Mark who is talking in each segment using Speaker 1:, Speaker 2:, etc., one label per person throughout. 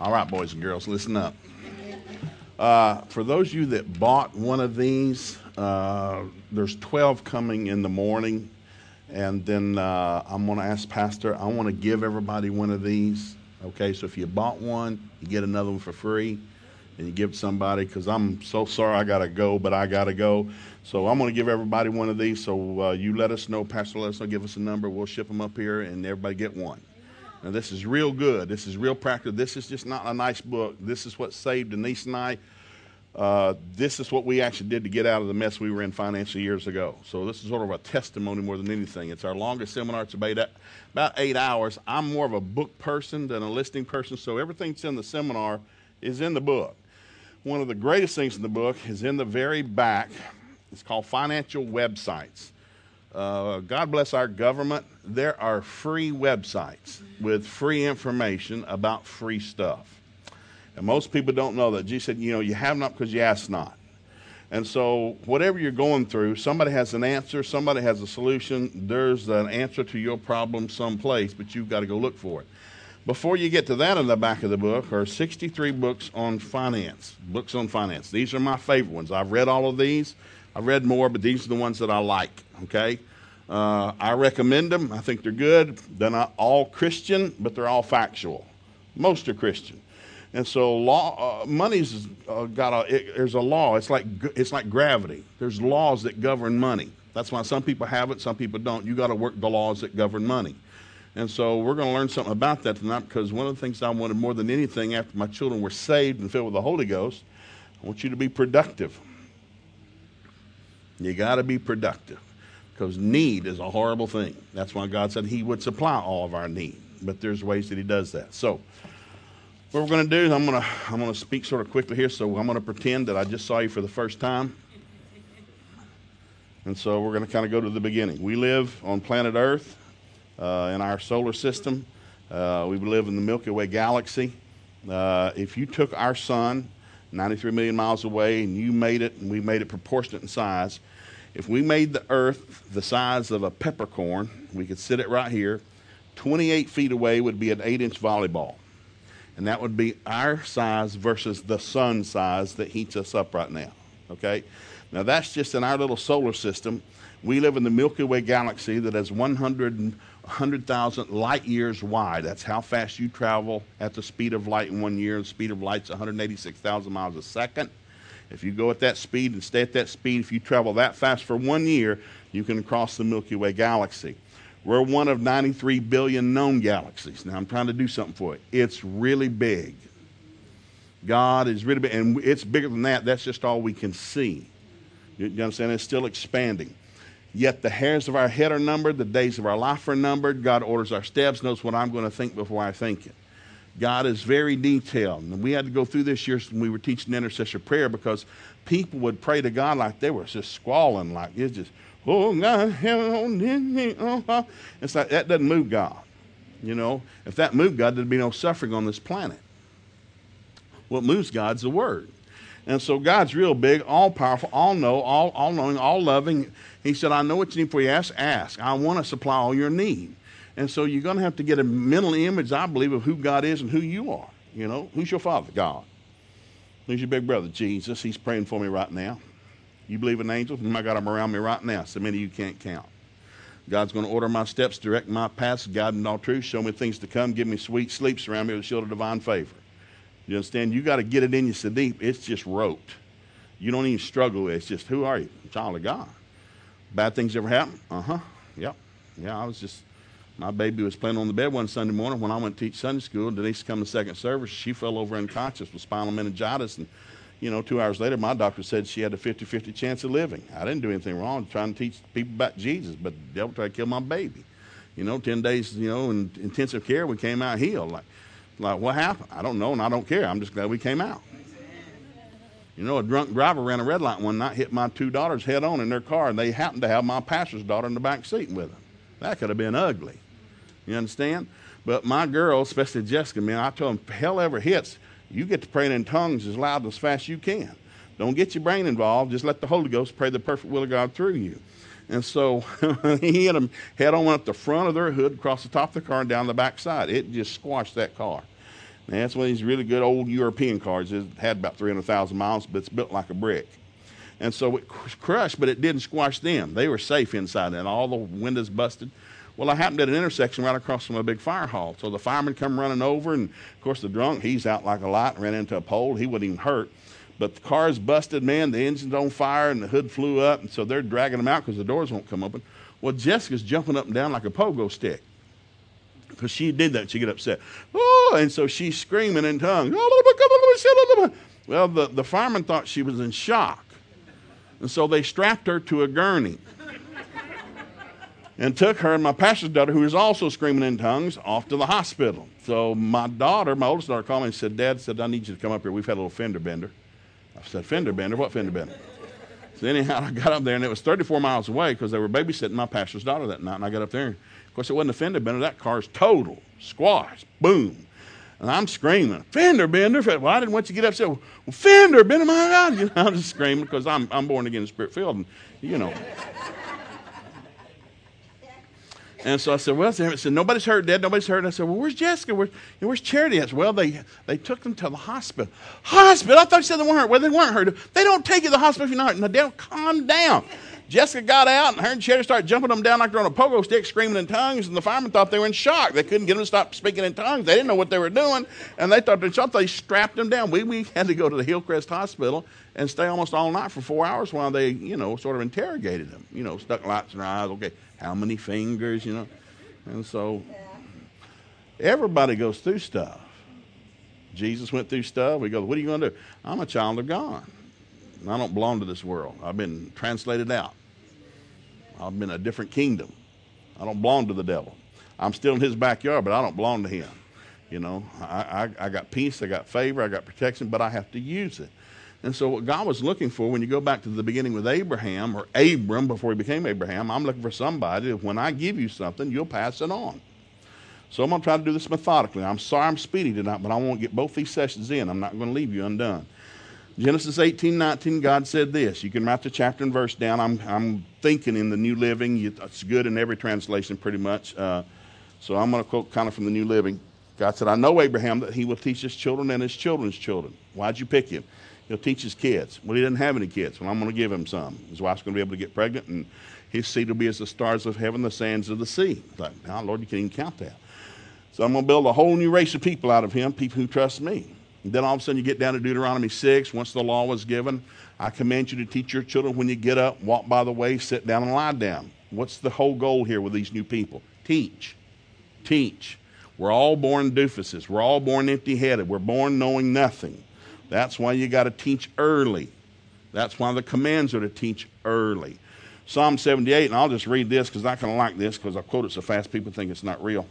Speaker 1: All right, boys and girls, listen up. Uh, for those of you that bought one of these, uh, there's 12 coming in the morning. And then uh, I'm going to ask Pastor, I want to give everybody one of these. Okay, so if you bought one, you get another one for free. And you give somebody, because I'm so sorry I got to go, but I got to go. So I'm going to give everybody one of these. So uh, you let us know, Pastor, let us know, give us a number. We'll ship them up here, and everybody get one. Now, this is real good. This is real practical. This is just not a nice book. This is what saved Denise and I. Uh, this is what we actually did to get out of the mess we were in financially years ago. So this is sort of a testimony more than anything. It's our longest seminar. It's about, eight hours. I'm more of a book person than a listing person, so everything that's in the seminar is in the book. One of the greatest things in the book is in the very back. It's called Financial Websites. Uh, God bless our government. There are free websites with free information about free stuff. And most people don't know that. Jesus said, you know, you have not because you ask not. And so, whatever you're going through, somebody has an answer, somebody has a solution. There's an answer to your problem someplace, but you've got to go look for it. Before you get to that in the back of the book are 63 books on finance. Books on finance. These are my favorite ones. I've read all of these. I've read more, but these are the ones that I like. Okay? Uh, I recommend them. I think they're good. They're not all Christian, but they're all factual. Most are Christian. And so, law, uh, money's uh, got a. It, there's a law. It's like it's like gravity. There's laws that govern money. That's why some people have it, some people don't. You got to work the laws that govern money. And so we're going to learn something about that tonight because one of the things I wanted more than anything after my children were saved and filled with the Holy Ghost, I want you to be productive. You got to be productive because need is a horrible thing. That's why God said He would supply all of our need. But there's ways that He does that. So, what we're going to do is I'm going to I'm going to speak sort of quickly here. So I'm going to pretend that I just saw you for the first time. And so we're going to kind of go to the beginning. We live on planet Earth uh, in our solar system. Uh, we live in the Milky Way galaxy. Uh, if you took our sun, 93 million miles away, and you made it, and we made it proportionate in size, if we made the earth the size of a peppercorn, we could sit it right here. 28 feet away would be an 8 inch volleyball. And that would be our size versus the sun size that heats us up right now. Okay? Now that's just in our little solar system. We live in the Milky Way galaxy that has 100, 100,000 light years wide. That's how fast you travel at the speed of light in one year. The speed of light's 186,000 miles a second. If you go at that speed and stay at that speed, if you travel that fast for one year, you can cross the Milky Way galaxy. We're one of 93 billion known galaxies. Now, I'm trying to do something for it. It's really big. God is really big, and it's bigger than that. That's just all we can see. You, you understand? It's still expanding. Yet the hairs of our head are numbered, the days of our life are numbered. God orders our steps, knows what I'm going to think before I think it. God is very detailed. And we had to go through this year when we were teaching intercessory prayer because people would pray to God like they were just squalling, like it's just, oh God, oh, oh, oh, it's like that doesn't move God. You know, if that moved God, there'd be no suffering on this planet. What moves God's the Word. And so God's real big, all powerful, all know, all, all knowing, all loving. He said, I know what you need for you. Ask, ask. I want to supply all your need. And so you're going to have to get a mental image, I believe, of who God is and who you are. You know, who's your father? God. Who's your big brother? Jesus. He's praying for me right now. You believe in angels? My God, I got them around me right now. So many you can't count. God's going to order my steps, direct my paths, guide in all truth, show me things to come, give me sweet sleep, surround me with a shield of divine favor. You understand? You got to get it in you so deep. It's just rote. You don't even struggle. It's just, who are you? Child of God. Bad things ever happen? Uh huh. Yep. Yeah, I was just my baby was playing on the bed one Sunday morning when I went to teach Sunday school. Denise come to second service. She fell over unconscious with spinal meningitis. And, you know, two hours later, my doctor said she had a 50 50 chance of living. I didn't do anything wrong. trying to teach people about Jesus, but the devil tried to kill my baby. You know, 10 days, you know, in intensive care, we came out healed. Like, like, what happened? I don't know, and I don't care. I'm just glad we came out. You know, a drunk driver ran a red light one night, hit my two daughters head on in their car, and they happened to have my pastor's daughter in the back seat with them. That could have been ugly. You understand? But my girl, especially Jessica, man, I told them, hell ever hits, you get to praying in tongues as loud as fast as you can. Don't get your brain involved. Just let the Holy Ghost pray the perfect will of God through you. And so he hit them head on up the front of their hood, across the top of the car, and down the back side. It just squashed that car. And that's one of these really good old European cars. It had about 300,000 miles, but it's built like a brick. And so it crushed, but it didn't squash them. They were safe inside, and all the windows busted. Well, I happened at an intersection right across from a big fire hall. So the fireman come running over, and of course the drunk, he's out like a light, ran into a pole. He wasn't even hurt. But the car's busted, man. The engine's on fire, and the hood flew up, and so they're dragging him out because the doors won't come open. Well, Jessica's jumping up and down like a pogo stick because she did that. She get upset. Oh, and so she's screaming in tongues. Well, the, the fireman thought she was in shock. And so they strapped her to a gurney and took her and my pastor's daughter, who was also screaming in tongues, off to the hospital. So my daughter, my oldest daughter, called me and said, Dad said, I need you to come up here. We've had a little fender bender. I said, Fender bender? What fender bender? So anyhow, I got up there, and it was 34 miles away because they were babysitting my pastor's daughter that night. And I got up there. And of course, it wasn't a fender bender. That car's total. Squash. Boom. And I'm screaming, fender bender. Well, I didn't want you to get upset. Well, fender bender, my God. You know, I'm just screaming because I'm, I'm born again, spirit filled. And, you know. And so I said, well, I said, nobody's hurt, Dad. Nobody's hurt. I said, well, where's Jessica? Where's, where's Charity? I said, well, they, they took them to the hospital. Hospital? I thought you said they weren't hurt. Well, they weren't hurt. They don't take you to the hospital if you're not hurt. Now, Dad, calm down. Jessica got out, and her and Charity started jumping them down like they're on a pogo stick, screaming in tongues, and the firemen thought they were in shock. They couldn't get them to stop speaking in tongues. They didn't know what they were doing, and they thought they shot. They strapped them down. We, we had to go to the Hillcrest Hospital and stay almost all night for four hours while they, you know, sort of interrogated them. You know, stuck lights in their eyes. Okay, how many fingers, you know? And so everybody goes through stuff. Jesus went through stuff. We go, what are you going to do? I'm a child of God. I don't belong to this world. I've been translated out. I've been a different kingdom. I don't belong to the devil. I'm still in his backyard, but I don't belong to him. You know, I, I, I got peace, I got favor, I got protection, but I have to use it. And so, what God was looking for, when you go back to the beginning with Abraham or Abram before he became Abraham, I'm looking for somebody that when I give you something, you'll pass it on. So, I'm going to try to do this methodically. I'm sorry I'm speedy tonight, but I want to get both these sessions in. I'm not going to leave you undone. Genesis 18, 19, God said this. You can write the chapter and verse down. I'm, I'm thinking in the New Living. It's good in every translation, pretty much. Uh, so I'm going to quote kind of from the New Living. God said, I know Abraham that he will teach his children and his children's children. Why'd you pick him? He'll teach his kids. Well, he doesn't have any kids. Well, I'm going to give him some. His wife's going to be able to get pregnant, and his seed will be as the stars of heaven, the sands of the sea. It's like, now, Lord, you can't even count that. So I'm going to build a whole new race of people out of him, people who trust me. And then all of a sudden you get down to Deuteronomy 6. Once the law was given, I command you to teach your children when you get up, walk by the way, sit down, and lie down. What's the whole goal here with these new people? Teach. Teach. We're all born doofuses. We're all born empty headed. We're born knowing nothing. That's why you got to teach early. That's why the commands are to teach early. Psalm 78, and I'll just read this because I kind of like this because I quote it so fast people think it's not real.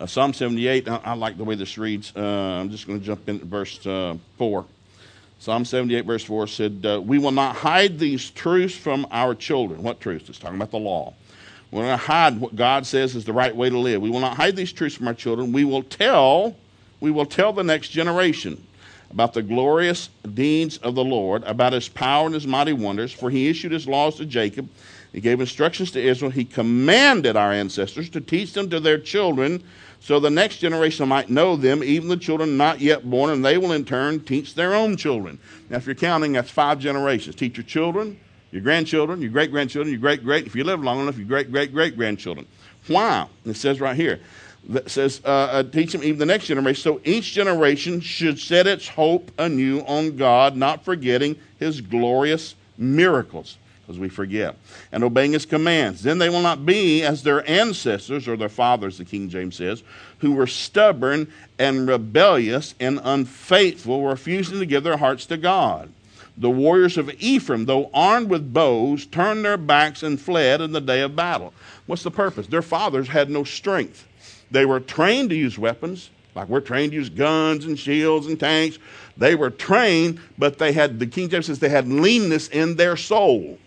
Speaker 1: Uh, Psalm 78, I, I, like the way this reads. Uh, I'm just going to jump into verse uh, 4. Psalm 78, verse 4 said, uh, We will not hide these truths from our children. What truths? It's talking about the law. We're going to hide what God says is the right way to live. We will not hide these truths from our children. We will tell, we will tell the next generation about the glorious deeds of the Lord, about his power and his mighty wonders, for he issued his laws to Jacob. He gave instructions to Israel. He commanded our ancestors to teach them to their children so the next generation might know them, even the children not yet born, and they will in turn teach their own children. Now, if you're counting, that's five generations. Teach your children, your grandchildren, your great grandchildren, your great great, if you live long enough, your great great great grandchildren. Why? It says right here. That says, uh, uh, teach them even the next generation. So each generation should set its hope anew on God, not forgetting his glorious miracles because we forget, and obeying his commands. Then they will not be as their ancestors or their fathers, the King James says, who were stubborn and rebellious and unfaithful, refusing to give their hearts to God. The warriors of Ephraim, though armed with bows, turned their backs and fled in the day of battle. What's the purpose? Their fathers had no strength. They were trained to use weapons, like we're trained to use guns and shields and tanks. They were trained, but they had, the King James says, they had leanness in their soul.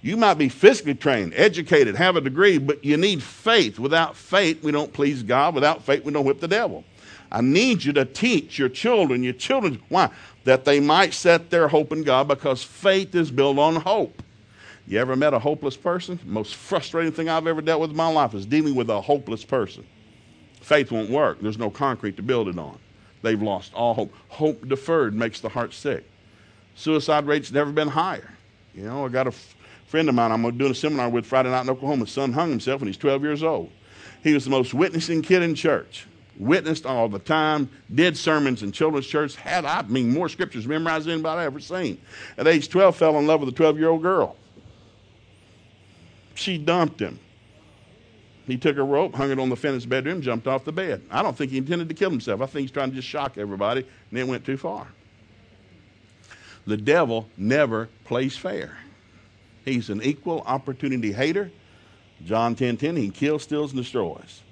Speaker 1: You might be physically trained, educated, have a degree, but you need faith. Without faith, we don't please God. Without faith, we don't whip the devil. I need you to teach your children, your children, why? That they might set their hope in God because faith is built on hope. You ever met a hopeless person? Most frustrating thing I've ever dealt with in my life is dealing with a hopeless person. Faith won't work. There's no concrete to build it on. They've lost all hope. Hope deferred makes the heart sick. Suicide rate's never been higher. You know, I got a f- friend of mine I'm doing a seminar with Friday night in Oklahoma. His son hung himself when he's 12 years old. He was the most witnessing kid in church. Witnessed all the time, did sermons in children's church, had, I mean, more scriptures memorized than anybody I ever seen. At age 12, fell in love with a 12 year old girl. She dumped him. He took a rope, hung it on the fence bedroom, jumped off the bed. I don't think he intended to kill himself. I think he's trying to just shock everybody, and it went too far. The devil never plays fair. He's an equal opportunity hater. John 10 10, he kills, steals, and destroys.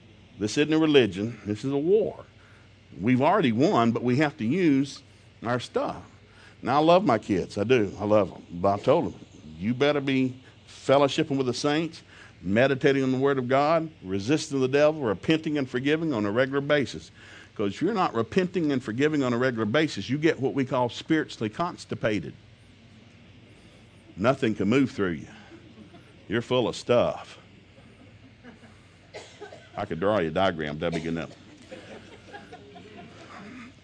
Speaker 1: This isn't a religion, this is a war. We've already won, but we have to use our stuff. Now, I love my kids. I do. I love them. But I told them, you better be fellowshipping with the saints, meditating on the Word of God, resisting the devil, repenting and forgiving on a regular basis. Because if you're not repenting and forgiving on a regular basis, you get what we call spiritually constipated. Nothing can move through you. You're full of stuff. I could draw you a diagram, that'd be good enough.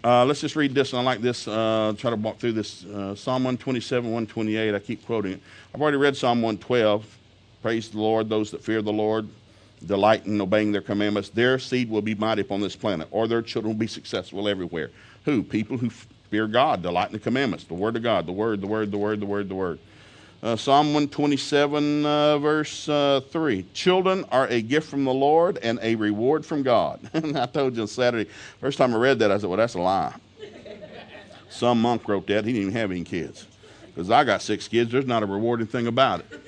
Speaker 1: Uh, let's just read this. and I like this. Uh, try to walk through this. Uh, Psalm 127, 128. I keep quoting it. I've already read Psalm 112. Praise the Lord, those that fear the Lord delight in obeying their commandments, their seed will be mighty upon this planet, or their children will be successful everywhere. Who? People who fear God, delight in the commandments, the Word of God, the Word, the Word, the Word, the Word, the Word. Uh, Psalm 127, uh, verse uh, 3. Children are a gift from the Lord and a reward from God. I told you on Saturday, first time I read that, I said, well, that's a lie. Some monk wrote that. He didn't even have any kids. Because I got six kids, there's not a rewarding thing about it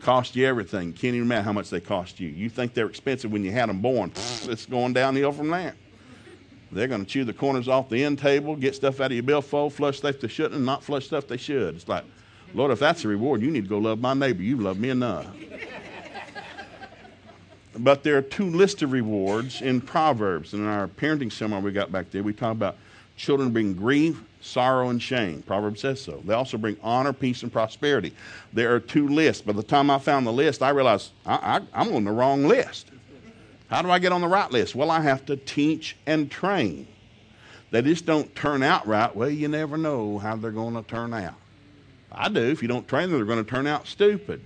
Speaker 1: cost you everything. Can't even imagine how much they cost you. You think they're expensive when you had them born. It's going downhill from there. They're going to chew the corners off the end table, get stuff out of your billfold, flush stuff they shouldn't, and not flush stuff they should. It's like, Lord, if that's a reward, you need to go love my neighbor. You love me enough. but there are two lists of rewards in Proverbs. And In our parenting seminar we got back there, we talk about children being grieved sorrow and shame. Proverbs says so. They also bring honor, peace, and prosperity. There are two lists. By the time I found the list, I realized I, am on the wrong list. How do I get on the right list? Well, I have to teach and train. They just don't turn out right. Well, you never know how they're going to turn out. I do. If you don't train them, they're going to turn out stupid.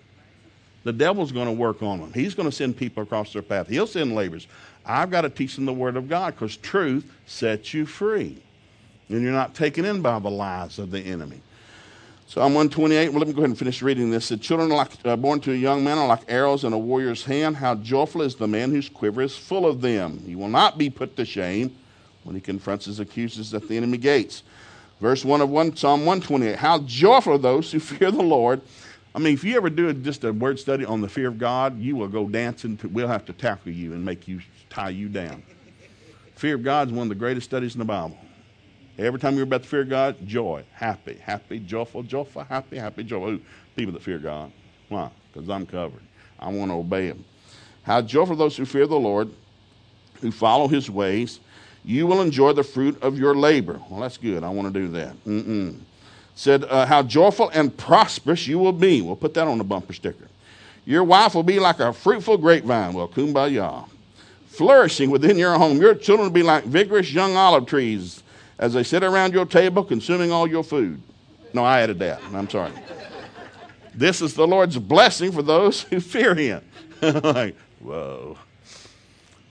Speaker 1: The devil's going to work on them. He's going to send people across their path. He'll send laborers. I've got to teach them the Word of God because truth sets you free and you're not taken in by the lies of the enemy. Psalm 128, well, let me go ahead and finish reading this. The children like, uh, born to a young man are like arrows in a warrior's hand. How joyful is the man whose quiver is full of them. He will not be put to shame when he confronts his accusers at the enemy gates. Verse 1 of 1, Psalm 128. How joyful are those who fear the Lord. I mean, if you ever do just a word study on the fear of God, you will go dancing. To, we'll have to tackle you and make you tie you down. Fear of God is one of the greatest studies in the Bible. Every time you're about to fear God, joy, happy, happy, joyful, joyful, happy, happy, joy. Ooh, people that fear God. Why? Because I'm covered. I want to obey Him. How joyful those who fear the Lord, who follow His ways. You will enjoy the fruit of your labor. Well, that's good. I want to do that. Mm-mm. Said, uh, how joyful and prosperous you will be. We'll put that on the bumper sticker. Your wife will be like a fruitful grapevine. Well, kumbaya. Flourishing within your home. Your children will be like vigorous young olive trees as they sit around your table consuming all your food. No, I added that. I'm sorry. this is the Lord's blessing for those who fear him. like, whoa.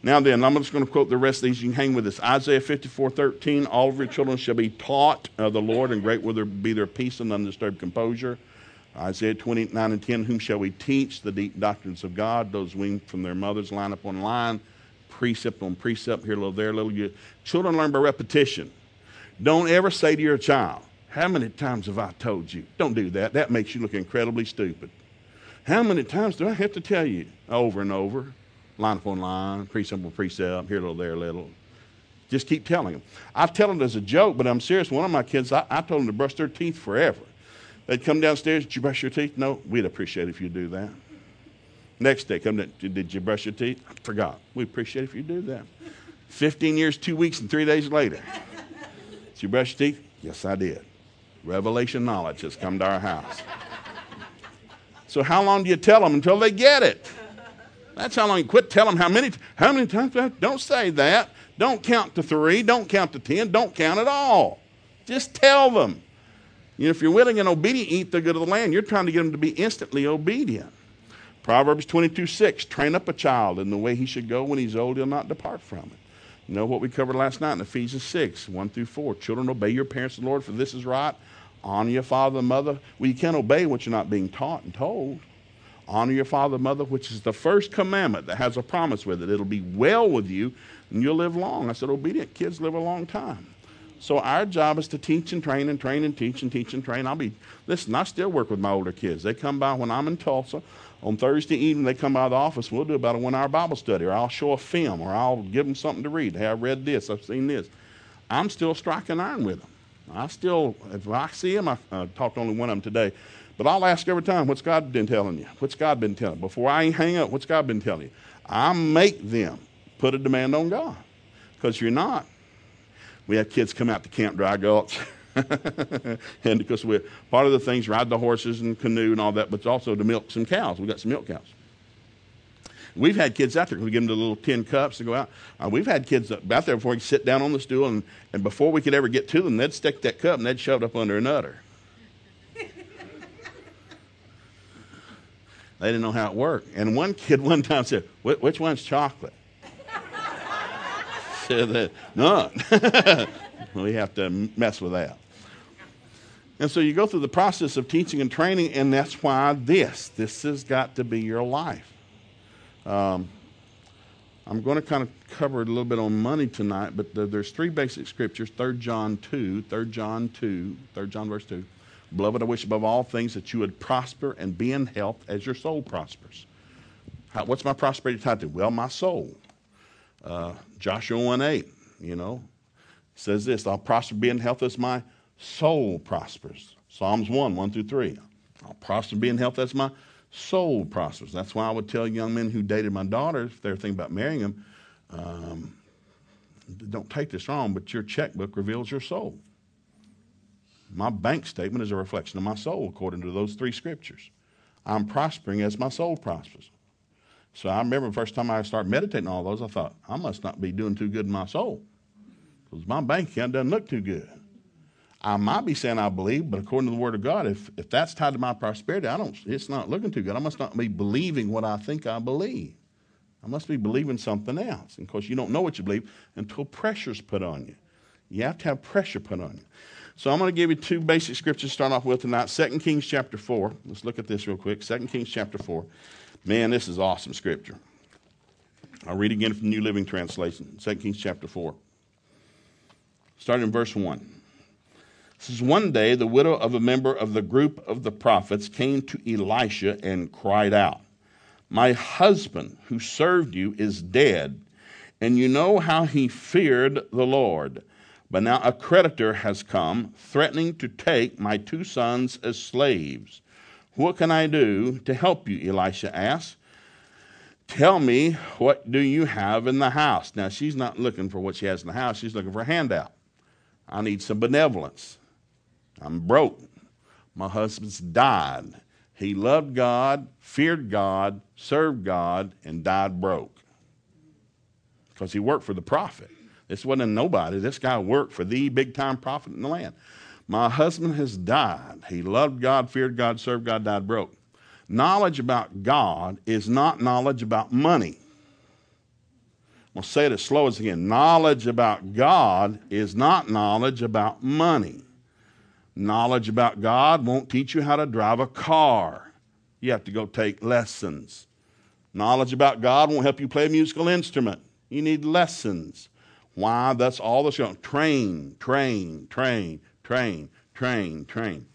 Speaker 1: Now then, I'm just going to quote the rest of these. You can hang with us. Isaiah 54, 13. All of your children shall be taught of the Lord, and great will there be their peace and undisturbed composure. Isaiah 29 and 10. Whom shall we teach the deep doctrines of God? Those weaned from their mothers line up on line, precept on precept, here a little, there a little. Children learn by repetition. Don't ever say to your child, How many times have I told you? Don't do that. That makes you look incredibly stupid. How many times do I have to tell you? Over and over, line upon line, precept upon precept, here a little, there a little. Just keep telling them. I tell them as a joke, but I'm serious. One of my kids, I, I told them to brush their teeth forever. They'd come downstairs, Did you brush your teeth? No, we'd appreciate if you do that. Next day, come down, Did you brush your teeth? I forgot. We appreciate if you do that. 15 years, two weeks, and three days later. Did you brush your teeth? Yes, I did. Revelation knowledge has come to our house. So, how long do you tell them until they get it? That's how long you quit. Tell them how many, how many times. Don't say that. Don't count to three. Don't count to ten. Don't count at all. Just tell them. You know, if you're willing and obedient, eat the good of the land. You're trying to get them to be instantly obedient. Proverbs 22 6, train up a child in the way he should go. When he's old, he'll not depart from it. You know what we covered last night in Ephesians 6, 1 through 4. Children, obey your parents, the Lord, for this is right. Honor your father and mother. Well, you can't obey what you're not being taught and told. Honor your father and mother, which is the first commandment that has a promise with it. It'll be well with you and you'll live long. I said, obedient kids live a long time. So our job is to teach and train and train and teach and teach and train. I'll be, listen, I still work with my older kids. They come by when I'm in Tulsa. On Thursday evening, they come by the office. We'll do about a one hour Bible study, or I'll show a film, or I'll give them something to read. Hey, I've read this, I've seen this. I'm still striking iron with them. I still, if I see them, I uh, talked to only one of them today. But I'll ask every time, what's God been telling you? What's God been telling you? Before I hang up, what's God been telling you? I make them put a demand on God. Because you're not. We have kids come out to Camp Dry Gulch. and because we part of the things ride the horses and canoe and all that, but it's also to milk some cows. We got some milk cows. We've had kids out there. We give them the little tin cups to go out. Uh, we've had kids out there before we sit down on the stool, and, and before we could ever get to them, they'd stick that cup and they'd shove it up under an They didn't know how it worked. And one kid one time said, Which one's chocolate? said that, none. we have to mess with that. And so you go through the process of teaching and training, and that's why this, this has got to be your life. Um, I'm going to kind of cover a little bit on money tonight, but there's three basic scriptures 3 John 2, 3 John 2, 3 John verse 2. Beloved, I wish above all things that you would prosper and be in health as your soul prospers. How, what's my prosperity tied to? Well, my soul. Uh, Joshua 1 8, you know, says this I'll prosper, be in health as my soul prospers. Psalms 1 1 through 3. I'll prosper, be in health as my soul prospers. That's why I would tell young men who dated my daughters, if they're thinking about marrying them, um, don't take this wrong, but your checkbook reveals your soul. My bank statement is a reflection of my soul, according to those three scriptures. I'm prospering as my soul prospers. So I remember the first time I started meditating on all those, I thought, I must not be doing too good in my soul. Because my bank account doesn't look too good. I might be saying I believe, but according to the Word of God, if, if that's tied to my prosperity, I don't, it's not looking too good. I must not be believing what I think I believe. I must be believing something else. And of course, you don't know what you believe until pressure's put on you. You have to have pressure put on you. So I'm going to give you two basic scriptures to start off with tonight. 2 Kings chapter 4. Let's look at this real quick. 2 Kings chapter 4. Man, this is awesome scripture. I'll read again from New Living Translation, 2 Kings chapter 4. Starting in verse 1. It says, One day the widow of a member of the group of the prophets came to Elisha and cried out, My husband who served you is dead, and you know how he feared the Lord but now a creditor has come, threatening to take my two sons as slaves. What can I do to help you? Elisha asked. Tell me, what do you have in the house? Now, she's not looking for what she has in the house, she's looking for a handout. I need some benevolence. I'm broke. My husband's died. He loved God, feared God, served God, and died broke because he worked for the prophet. This wasn't a nobody. This guy worked for the big time prophet in the land. My husband has died. He loved God, feared God, served God, died broke. Knowledge about God is not knowledge about money. I'm going to say it as slow as again. Knowledge about God is not knowledge about money. Knowledge about God won't teach you how to drive a car. You have to go take lessons. Knowledge about God won't help you play a musical instrument. You need lessons. Why? That's all that's going. Train, train, train, train, train, train.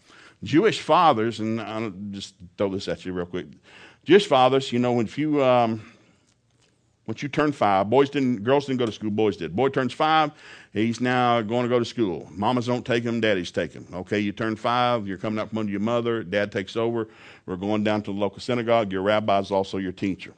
Speaker 1: Jewish fathers, and I'll just throw this at you real quick. Jewish fathers, you know, when you um, once you turn five, boys didn't, girls didn't go to school, boys did. Boy turns five, he's now going to go to school. Mamas don't take him, daddies take him. Okay, you turn five, you're coming up from under your mother, dad takes over. We're going down to the local synagogue. Your rabbi is also your teacher.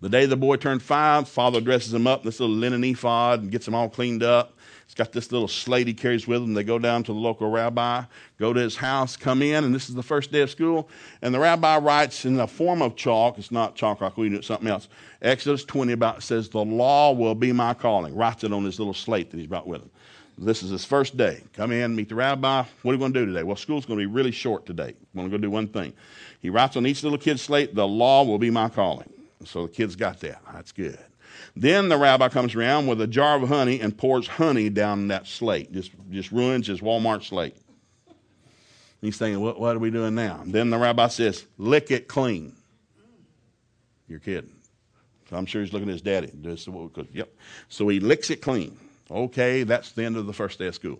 Speaker 1: The day the boy turned five, father dresses him up in this little linen ephod and gets him all cleaned up. He's got this little slate he carries with him. They go down to the local rabbi, go to his house, come in, and this is the first day of school. And the rabbi writes in the form of chalk, it's not chalk like we do, it's something else. Exodus 20 about says, The law will be my calling. Writes it on this little slate that he's brought with him. This is his first day. Come in, meet the rabbi. What are we going to do today? Well, school's going to be really short today. We're going to go do one thing. He writes on each little kid's slate, The law will be my calling. So the kids got that. That's good. Then the rabbi comes around with a jar of honey and pours honey down that slate. Just, just ruins his Walmart slate. He's thinking, what, what are we doing now? Then the rabbi says, lick it clean. You're kidding. So I'm sure he's looking at his daddy. This. Yep. So he licks it clean. Okay, that's the end of the first day of school.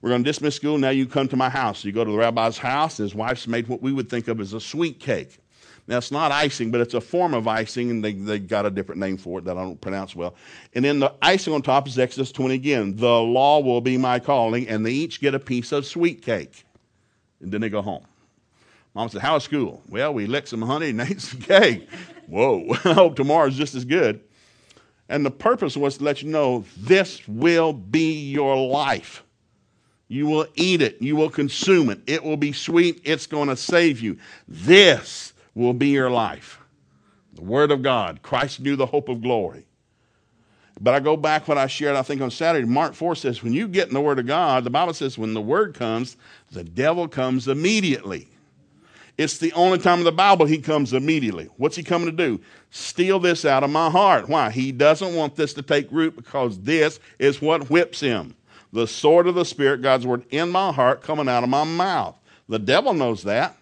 Speaker 1: We're going to dismiss school. Now you come to my house. You go to the rabbi's house. His wife's made what we would think of as a sweet cake. Now, it's not icing, but it's a form of icing, and they, they got a different name for it that I don't pronounce well. And then the icing on top is Exodus 20 again. The law will be my calling, and they each get a piece of sweet cake. And then they go home. Mom said, How's school? Well, we licked some honey and ate some cake. Whoa, I hope tomorrow's just as good. And the purpose was to let you know this will be your life. You will eat it, you will consume it, it will be sweet, it's going to save you. This will be your life. The Word of God. Christ knew the hope of glory. But I go back what I shared, I think, on Saturday. Mark 4 says, when you get in the Word of God, the Bible says, when the Word comes, the devil comes immediately. It's the only time in the Bible he comes immediately. What's he coming to do? Steal this out of my heart. Why? He doesn't want this to take root because this is what whips him. The sword of the Spirit, God's Word, in my heart, coming out of my mouth. The devil knows that.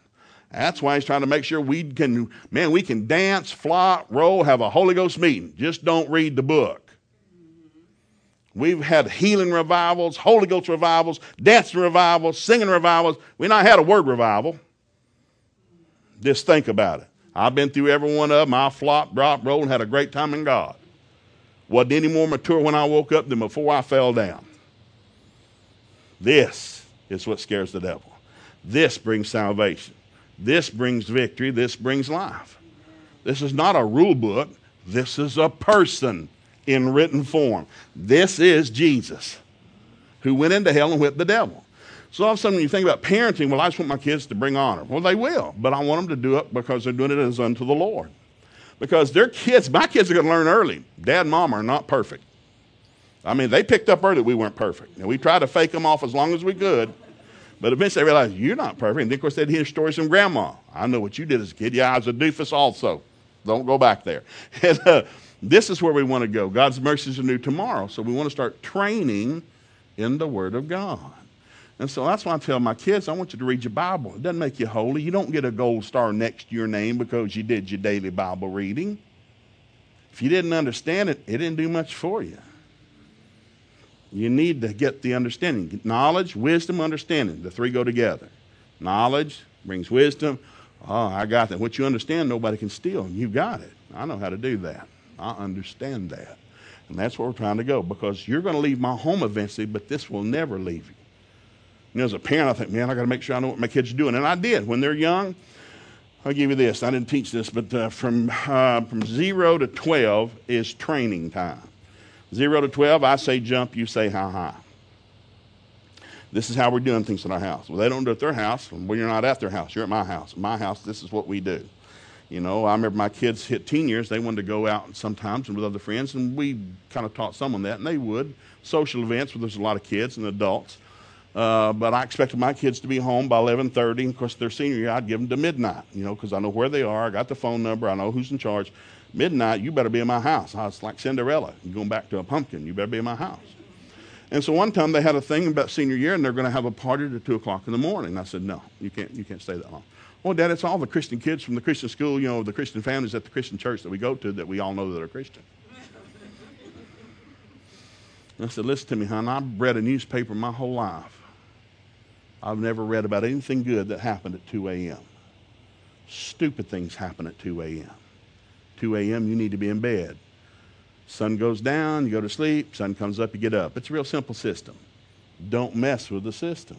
Speaker 1: That's why he's trying to make sure we can, man, we can dance, flop, roll, have a Holy Ghost meeting. Just don't read the book. We've had healing revivals, Holy Ghost revivals, dancing revivals, singing revivals. We not had a word revival. Just think about it. I've been through every one of them. I flopped, dropped, rolled, and had a great time in God. Wasn't any more mature when I woke up than before I fell down. This is what scares the devil. This brings salvation. This brings victory. This brings life. This is not a rule book. This is a person in written form. This is Jesus who went into hell and whipped the devil. So all of a sudden, when you think about parenting, well, I just want my kids to bring honor. Well, they will, but I want them to do it because they're doing it as unto the Lord. Because their kids, my kids are going to learn early. Dad and mom are not perfect. I mean, they picked up early we weren't perfect. And we tried to fake them off as long as we could. But eventually I realized you're not perfect. And then, of course, they'd hear stories from grandma. I know what you did as a kid. Yeah, I was a doofus also. Don't go back there. And uh, this is where we want to go. God's mercies are new tomorrow. So we want to start training in the Word of God. And so that's why I tell my kids, I want you to read your Bible. It doesn't make you holy. You don't get a gold star next to your name because you did your daily Bible reading. If you didn't understand it, it didn't do much for you. You need to get the understanding. Knowledge, wisdom, understanding. The three go together. Knowledge brings wisdom. Oh, I got that. What you understand, nobody can steal. You got it. I know how to do that. I understand that. And that's where we're trying to go because you're going to leave my home eventually, but this will never leave you. Know, as a parent, I think, man, I got to make sure I know what my kids are doing. And I did. When they're young, I'll give you this. I didn't teach this, but uh, from, uh, from zero to 12 is training time. Zero to 12, I say jump, you say how high. This is how we're doing things in our house. Well, they don't do it at their house. Well, you're not at their house. You're at my house. My house, this is what we do. You know, I remember my kids hit teen years. They wanted to go out sometimes and with other friends, and we kind of taught some on that, and they would. Social events where there's a lot of kids and adults. Uh, but I expected my kids to be home by 11:30. Of course, their senior year, I'd give them to midnight. You know, because I know where they are. I got the phone number. I know who's in charge midnight, you better be in my house. I was like Cinderella. You're going back to a pumpkin. You better be in my house. And so one time they had a thing about senior year, and they're going to have a party at two o'clock in the morning. I said, no, you can't. You can't stay that long. Well, Dad, it's all the Christian kids from the Christian school, you know, the Christian families at the Christian church that we go to that we all know that are Christian. I said, listen to me, hon. I've read a newspaper my whole life. I've never read about anything good that happened at 2 a.m. Stupid things happen at 2 a.m. 2 a.m., you need to be in bed. Sun goes down, you go to sleep. Sun comes up, you get up. It's a real simple system. Don't mess with the system.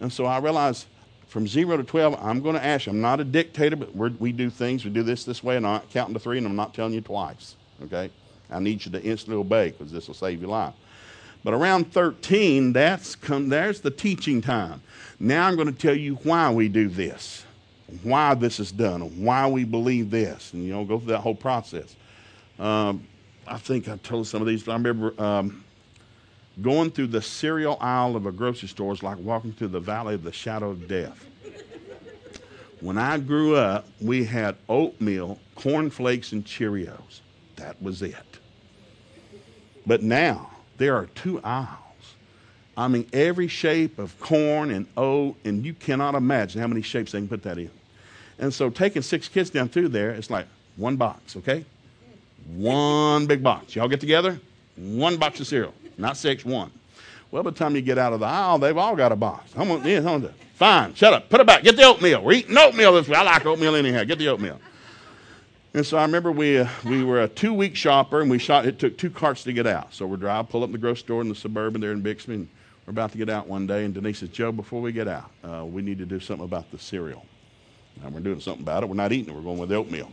Speaker 1: And so I realized from zero to 12, I'm going to ask you. I'm not a dictator, but we do things. We do this this way, and I'm counting to three, and I'm not telling you twice. Okay? I need you to instantly obey because this will save your life. But around 13, that's come, there's the teaching time. Now I'm going to tell you why we do this, why this is done, why we believe this, and you know, go through that whole process. Um, I think I told some of these. I remember um, going through the cereal aisle of a grocery store is like walking through the valley of the shadow of death. When I grew up, we had oatmeal, cornflakes, and Cheerios. That was it. But now, there are two aisles. I mean, every shape of corn and oat, and you cannot imagine how many shapes they can put that in. And so, taking six kids down through there, it's like one box, okay? One big box. Y'all get together? One box of cereal. Not six, one. Well, by the time you get out of the aisle, they've all got a box. I'm on, yeah, on Fine, shut up. Put it back. Get the oatmeal. We're eating oatmeal this week. I like oatmeal anyhow. Get the oatmeal. And so I remember we, uh, we were a two week shopper and we shot, it took two carts to get out. So we're driving, pull up in the grocery store in the suburban there in Bixby, and we're about to get out one day. And Denise says, Joe, before we get out, uh, we need to do something about the cereal. And we're doing something about it. We're not eating it, we're going with the oatmeal.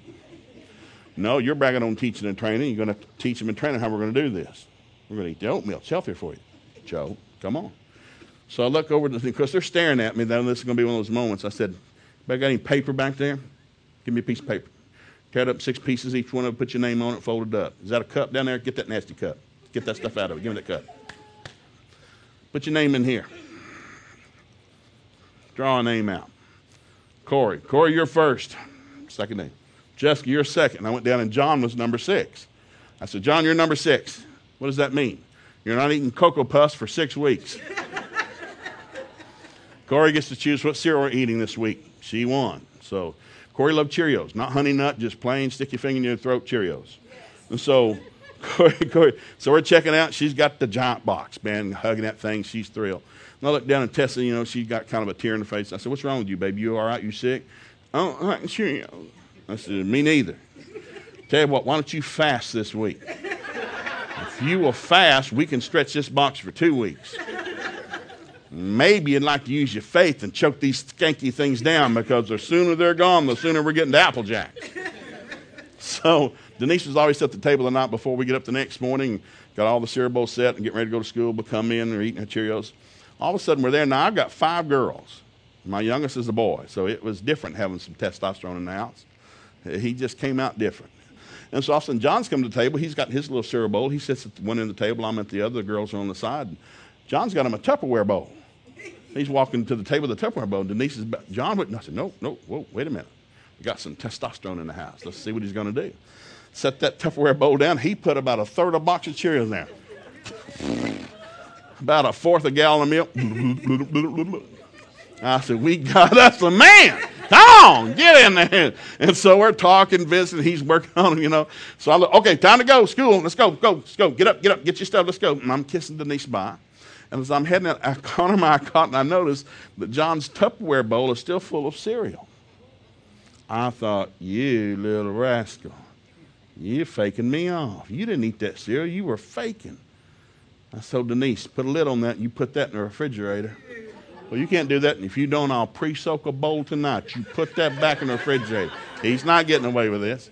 Speaker 1: No, you're bragging on teaching and training. You're going to teach them and train them how we're going to do this. We're going to eat the oatmeal. It's healthier for you. Joe, come on. So I look over to because they're staring at me. Then this is going to be one of those moments. I said, "I got any paper back there? Give me a piece of paper. Cut up six pieces, each one of them. Put your name on it, fold it up. Is that a cup down there? Get that nasty cup. Get that stuff out of it. Give me that cup. Put your name in here. Draw a name out. Corey. Corey, you're first. Second name. Jessica, you're second. I went down and John was number six. I said, John, you're number six. What does that mean? You're not eating Cocoa Puffs for six weeks. Corey gets to choose what cereal we're eating this week. She won. So Corey loved Cheerios, not Honey Nut, just plain stick your finger in your throat Cheerios. And so Corey, Corey, so we're checking out. She's got the giant box, man, hugging that thing. She's thrilled. And I looked down at Tessa, you know, she got kind of a tear in her face. I said, What's wrong with you, baby? You all right? You sick? Oh, I like Cheerios. I said, Me neither. Tell you what, why don't you fast this week? If you will fast, we can stretch this box for two weeks. Maybe you'd like to use your faith and choke these skanky things down because the sooner they're gone, the sooner we're getting to Applejack. So Denise was always at the table the night before we get up the next morning, got all the cereal bowls set and getting ready to go to school, but come in and eating her Cheerios. All of a sudden we're there. Now I've got five girls. My youngest is a boy, so it was different having some testosterone in the house. He just came out different. And so all of a sudden, John's come to the table. He's got his little cereal bowl. He sits at one end of the table. I'm at the other. The girls are on the side. John's got him a Tupperware bowl. He's walking to the table with the Tupperware bowl. Denise is, John went, and I said, no, no, whoa, wait a minute. We got some testosterone in the house. Let's see what he's going to do. Set that Tupperware bowl down. He put about a third of a box of Cheerios there. about a fourth of a gallon of milk. I said, we got us a man. Come on, get in there. And so we're talking, Vincent, He's working on him, you know. So I look, okay, time to go. School. Let's go, go, let's go. Get up, get up, get your stuff. Let's go. And I'm kissing Denise by. And as I'm heading out, I corner my caught and I noticed that John's Tupperware bowl is still full of cereal. I thought, you little rascal, you're faking me off. You didn't eat that cereal, you were faking. I told Denise, put a lid on that, and you put that in the refrigerator. Well, you can't do that. And if you don't, I'll pre soak a bowl tonight. You put that back in the refrigerator. He's not getting away with this.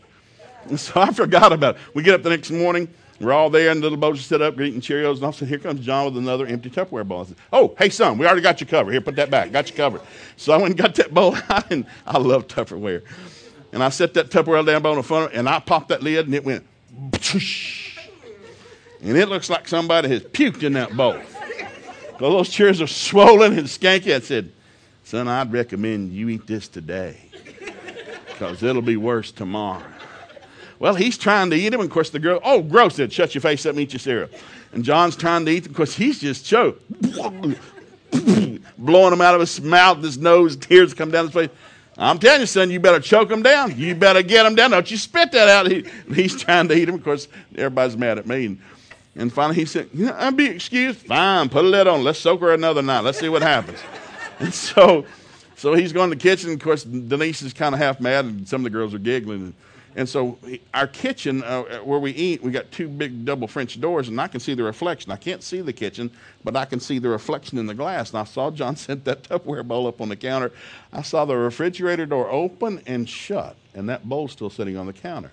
Speaker 1: And so I forgot about it. We get up the next morning. We're all there, and the little boats are set up, eating Cheerios. And all of a sudden, here comes John with another empty Tupperware bowl. I said, Oh, hey, son, we already got you covered. Here, put that back. Got you covered. So I went and got that bowl out, and I love Tupperware. And I set that Tupperware down on the front, and I popped that lid, and it went, and it looks like somebody has puked in that bowl. Well, those chairs are swollen and skanky. I said, Son, I'd recommend you eat this today because it'll be worse tomorrow. Well, he's trying to eat them. Of course, the girl, oh, gross, said, shut your face up and eat your cereal. And John's trying to eat them because he's just choked, blowing them out of his mouth, his nose, tears come down his face. I'm telling you, son, you better choke them down. You better get them down. Don't you spit that out. He, he's trying to eat them. Of course, everybody's mad at me. And and finally he said, I'll be excused. Fine, put a lid on. Let's soak her another night. Let's see what happens. and so, so he's going to the kitchen. Of course, Denise is kind of half mad, and some of the girls are giggling. And so our kitchen, uh, where we eat, we got two big double French doors, and I can see the reflection. I can't see the kitchen, but I can see the reflection in the glass. And I saw John set that Tupperware bowl up on the counter. I saw the refrigerator door open and shut, and that bowl still sitting on the counter.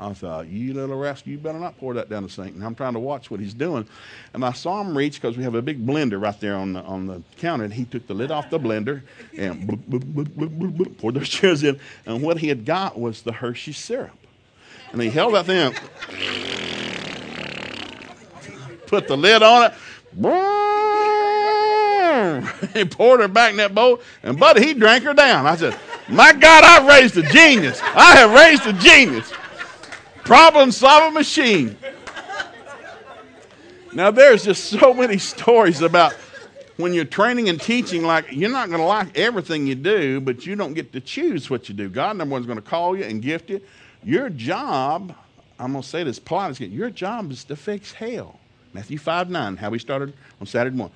Speaker 1: I thought, you little rascal, you better not pour that down the sink. And I'm trying to watch what he's doing. And I saw him reach because we have a big blender right there on the, on the counter. And he took the lid off the blender and bloop, bloop, bloop, poured those chairs in. And what he had got was the Hershey syrup. And he held that thing, put the lid on it. he poured her back in that bowl, and buddy, he drank her down. I said, My God, I've raised a genius. I have raised a genius problem solving machine. Now, there's just so many stories about when you're training and teaching, like you're not going to like everything you do, but you don't get to choose what you do. God, number one, is going to call you and gift you. Your job, I'm going to say this politely, your job is to fix hell. Matthew 5 9, how we started on Saturday morning.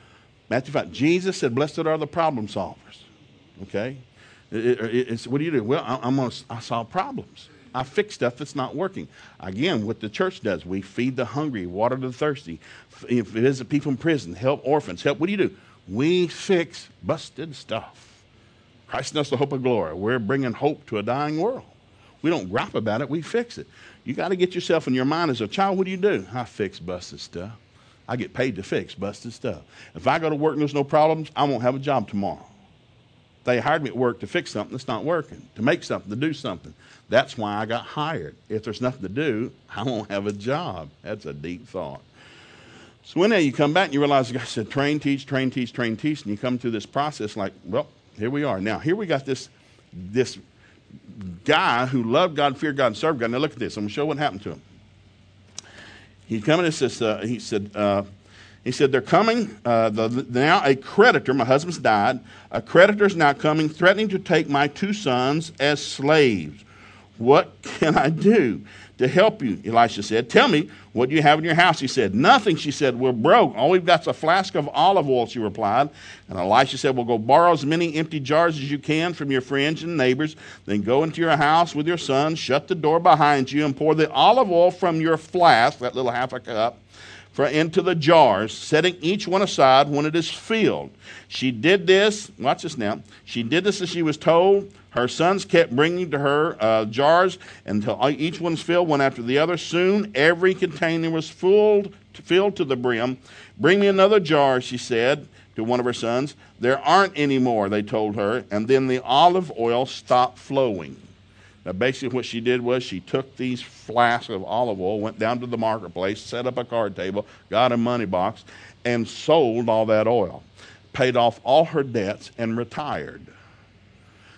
Speaker 1: Matthew 5, Jesus said, Blessed are the problem solvers. Okay? It, it, what do you do? Well, I, I'm gonna, I solve problems. I fix stuff that's not working. Again, what the church does, we feed the hungry, water the thirsty, visit people in prison, help orphans, help. What do you do? We fix busted stuff. Christ in the hope of glory. We're bringing hope to a dying world. We don't gripe about it, we fix it. You got to get yourself in your mind as a child, what do you do? I fix busted stuff. I get paid to fix busted stuff. If I go to work and there's no problems, I won't have a job tomorrow. They hired me at work to fix something that's not working, to make something, to do something. That's why I got hired. If there's nothing to do, I won't have a job. That's a deep thought. So day you come back and you realize guy said, train, teach, train, teach, train, teach, and you come through this process like, well, here we are. Now, here we got this, this guy who loved God, feared God, and served God. Now look at this. I'm going to show what happened to him. He come and says, uh, he said, uh, he said, They're coming. Uh, the, now, a creditor, my husband's died. A creditor is now coming, threatening to take my two sons as slaves. What can I do to help you? Elisha said. Tell me, what do you have in your house? He said. Nothing, she said. We're broke. All we've got is a flask of olive oil, she replied. And Elisha said, Well, go borrow as many empty jars as you can from your friends and neighbors. Then go into your house with your sons, shut the door behind you, and pour the olive oil from your flask, that little half a cup for into the jars, setting each one aside when it is filled. She did this, watch this now. She did this as she was told. Her sons kept bringing to her uh, jars until each one's filled one after the other. Soon every container was full, filled to the brim. Bring me another jar, she said to one of her sons. There aren't any more, they told her. And then the olive oil stopped flowing. Now, basically, what she did was she took these flasks of olive oil, went down to the marketplace, set up a card table, got a money box, and sold all that oil, paid off all her debts, and retired.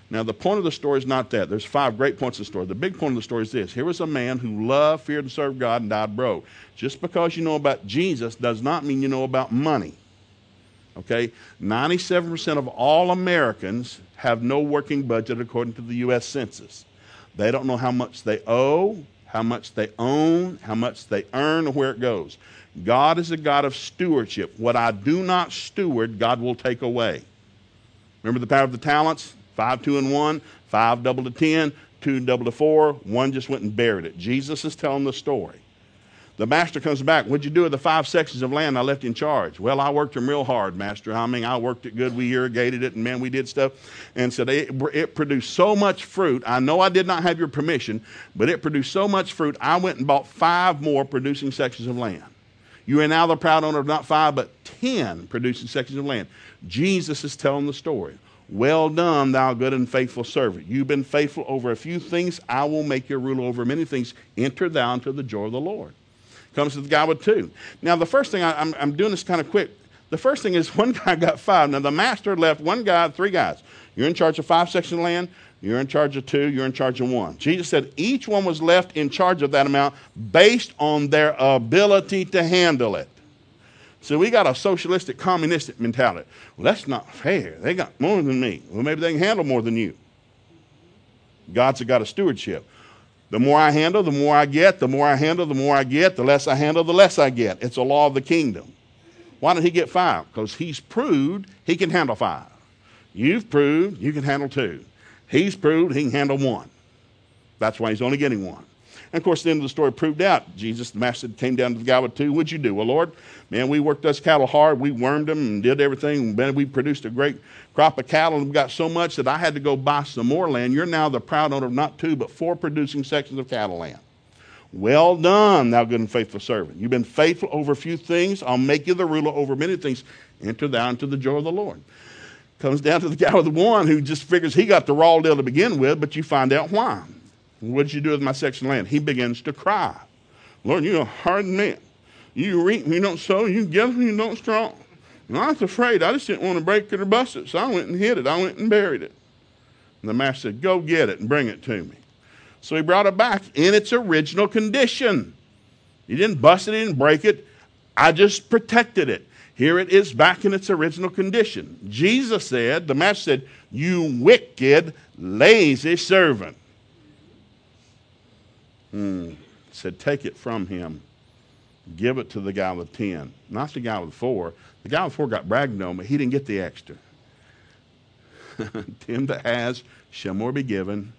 Speaker 1: Now, the point of the story is not that. There's five great points of the story. The big point of the story is this here was a man who loved, feared, and served God and died broke. Just because you know about Jesus does not mean you know about money. Okay? 97% of all Americans have no working budget according to the U.S. Census. They don't know how much they owe, how much they own, how much they earn, or where it goes. God is a God of stewardship. What I do not steward, God will take away. Remember the power of the talents? Five, two, and one. Five double to ten. Two double to four. One just went and buried it. Jesus is telling the story. The master comes back. What'd you do with the five sections of land I left in charge? Well, I worked them real hard, master. I mean, I worked it good. We irrigated it, and man, we did stuff. And so it, it produced so much fruit. I know I did not have your permission, but it produced so much fruit. I went and bought five more producing sections of land. You are now the proud owner of not five, but ten producing sections of land. Jesus is telling the story. Well done, thou good and faithful servant. You've been faithful over a few things. I will make you ruler over many things. Enter thou into the joy of the Lord comes to the guy with two. Now, the first thing, I, am I'm, I'm doing this kind of quick. The first thing is one guy got five. Now, the master left one guy, three guys. You're in charge of five sections of land. You're in charge of two. You're in charge of one. Jesus said each one was left in charge of that amount based on their ability to handle it. So we got a socialistic, communistic mentality. Well, that's not fair. They got more than me. Well, maybe they can handle more than you. God's got a stewardship. The more I handle, the more I get. The more I handle, the more I get. The less I handle, the less I get. It's a law of the kingdom. Why did he get five? Because he's proved he can handle five. You've proved you can handle two. He's proved he can handle one. That's why he's only getting one. And of course, the end of the story proved out. Jesus, the master, came down to the guy with two. What'd you do? Well, Lord, man, we worked us cattle hard. We wormed them and did everything. And we produced a great crop of cattle and we got so much that I had to go buy some more land. You're now the proud owner of not two, but four producing sections of cattle land. Well done, thou good and faithful servant. You've been faithful over a few things. I'll make you the ruler over many things. Enter thou into the joy of the Lord. Comes down to the guy with the one who just figures he got the raw deal to begin with, but you find out why. What did you do with my section land? He begins to cry. Lord, you're a hard man. You reap, you don't sow, you give, you don't strong. And I was afraid. I just didn't want to break it or bust it, so I went and hid it. I went and buried it. And the master said, Go get it and bring it to me. So he brought it back in its original condition. He didn't bust it, he didn't break it. I just protected it. Here it is back in its original condition. Jesus said, the master said, You wicked, lazy servant. Hmm. Said, Take it from him. Give it to the guy with 10. Not the guy with four. The guy with four got bragged on, but he didn't get the extra. to him that has shall more be given.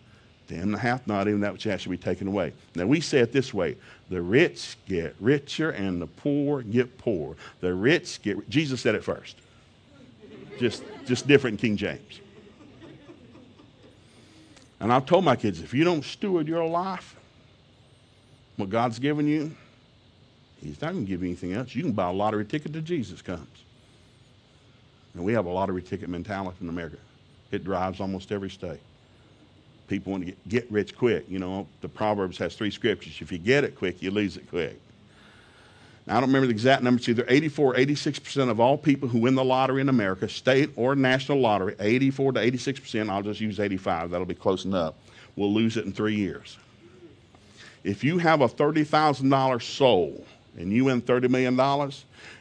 Speaker 1: To him that hath not, even that which has shall be taken away. Now we say it this way the rich get richer and the poor get poor. The rich get Jesus said it first. Just just different King James. And I've told my kids if you don't steward your life, what God's given you, He's not going to give you anything else. You can buy a lottery ticket till Jesus comes. And we have a lottery ticket mentality in America. It drives almost every state. People want to get, get rich quick. You know, the Proverbs has three scriptures. If you get it quick, you lose it quick. Now, I don't remember the exact numbers. Either 84 86% of all people who win the lottery in America, state or national lottery, 84 to 86%, I'll just use 85, that'll be close enough, will lose it in three years. If you have a $30,000 soul and you win $30 million,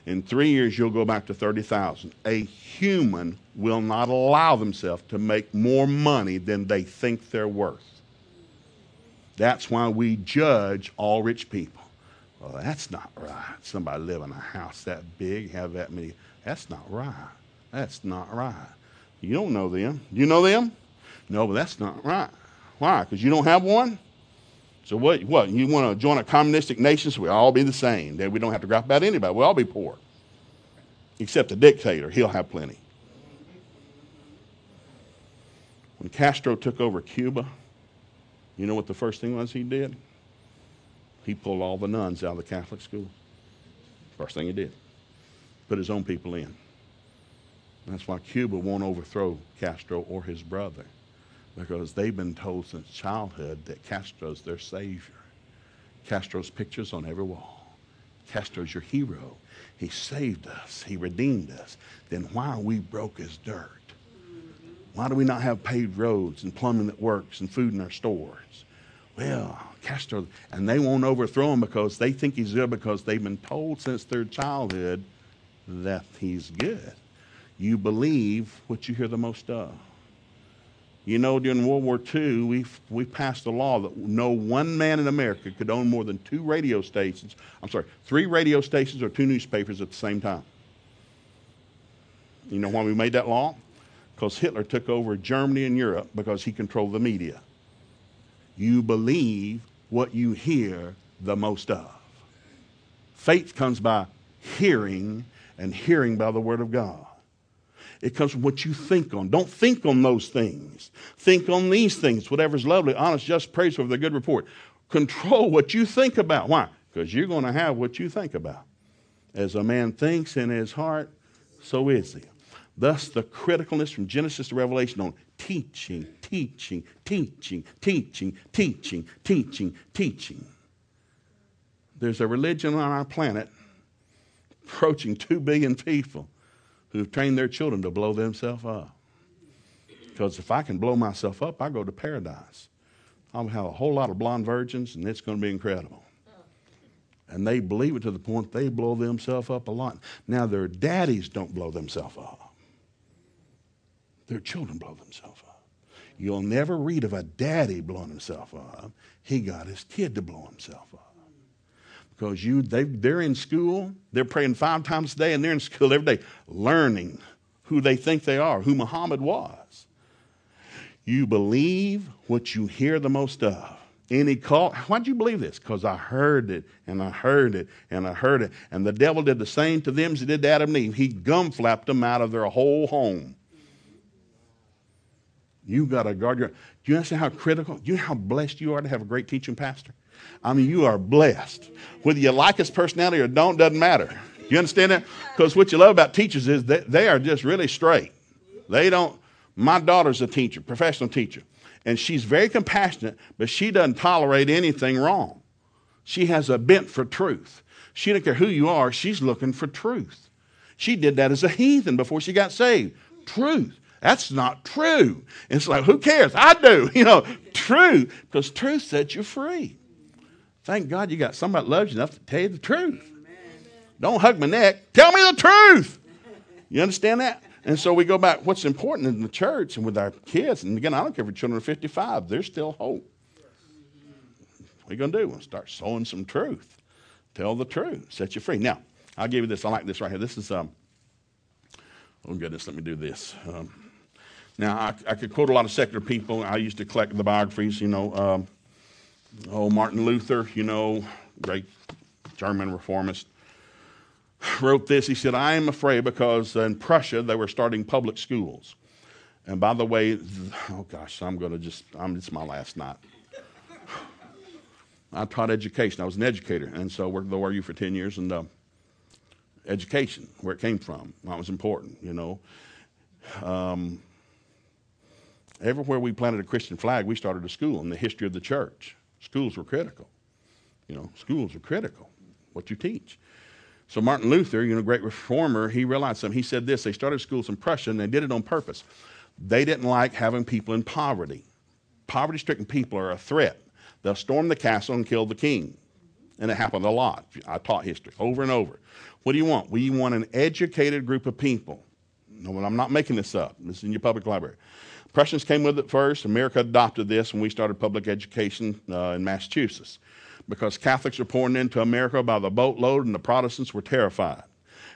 Speaker 1: in three years you'll go back to 30,000. A human will not allow themselves to make more money than they think they're worth. That's why we judge all rich people. Well, that's not right. Somebody live in a house that big, have that many. That's not right. That's not right. You don't know them. You know them? No, but that's not right. Why? Because you don't have one? So what? What? You want to join a communistic nation so we all be the same? That we don't have to gripe about anybody. We'll all be poor, except the dictator. He'll have plenty. When Castro took over Cuba, you know what the first thing was he did? He pulled all the nuns out of the Catholic school. First thing he did. Put his own people in. That's why Cuba won't overthrow Castro or his brother because they've been told since childhood that Castro's their savior. Castro's pictures on every wall. Castro's your hero. He saved us. He redeemed us. Then why are we broke as dirt? Why do we not have paved roads and plumbing that works and food in our stores? Well, Castro, and they won't overthrow him because they think he's good because they've been told since their childhood that he's good. You believe what you hear the most of. You know, during World War II, we, we passed a law that no one man in America could own more than two radio stations. I'm sorry, three radio stations or two newspapers at the same time. You know why we made that law? Because Hitler took over Germany and Europe because he controlled the media. You believe what you hear the most of. Faith comes by hearing, and hearing by the Word of God. It comes from what you think on. Don't think on those things. Think on these things, whatever's lovely, honest, just, praiseworthy, a good report. Control what you think about. Why? Because you're going to have what you think about. As a man thinks in his heart, so is he. Thus, the criticalness from Genesis to Revelation on teaching, teaching, teaching, teaching, teaching, teaching, teaching. There's a religion on our planet approaching 2 billion people who've trained their children to blow themselves up. Because if I can blow myself up, I go to paradise. I'll have a whole lot of blonde virgins, and it's going to be incredible. And they believe it to the point they blow themselves up a lot. Now, their daddies don't blow themselves up, their children blow themselves up. You'll never read of a daddy blowing himself up. He got his kid to blow himself up because you they, they're in school they're praying five times a day and they're in school every day learning who they think they are who muhammad was you believe what you hear the most of any cult. Why'd you believe this? Because I heard it and I heard it and I heard it. And the devil did the same to them as he did to Adam and Eve. He gum flapped them out of their whole home. You got to guard your. Do you understand how critical? Do you know how blessed you are to have a great teaching pastor? I mean, you are blessed. Whether you like his personality or don't, doesn't matter. You understand that? Because what you love about teachers is that they are just really straight. They don't. My daughter's a teacher, professional teacher, and she's very compassionate, but she doesn't tolerate anything wrong. She has a bent for truth. She don't care who you are, she's looking for truth. She did that as a heathen before she got saved. Truth. That's not true. And it's like, who cares? I do. You know, truth, because truth sets you free. Thank God you got somebody that loves you enough to tell you the truth. Don't hug my neck. Tell me the truth. You understand that? And so we go back. What's important in the church and with our kids, and again, I don't care if your children are 55, there's still hope. What are you going to do? We'll start sowing some truth. Tell the truth. Set you free. Now, I'll give you this. I like this right here. This is, um, oh goodness, let me do this. Um, now, I, I, could quote a lot of secular people. I used to collect the biographies, you know. Um, oh, Martin Luther, you know, great German reformist wrote this. He said, I am afraid because in Prussia they were starting public schools. And by the way, oh gosh, I'm going to just, I'm, it's my last night. I taught education. I was an educator. And so worked at the ORU for 10 years. And uh, education, where it came from, that was important, you know. Um, everywhere we planted a Christian flag, we started a school in the history of the church. Schools were critical. You know, schools are critical, what you teach. So Martin Luther, you know, great reformer, he realized something. He said this: they started schools in Prussia, and they did it on purpose. They didn't like having people in poverty. Poverty-stricken people are a threat. They'll storm the castle and kill the king, and it happened a lot. I taught history over and over. What do you want? We want an educated group of people. No, I'm not making this up. This is in your public library. Prussians came with it first. America adopted this when we started public education uh, in Massachusetts because Catholics were pouring into America by the boatload and the Protestants were terrified.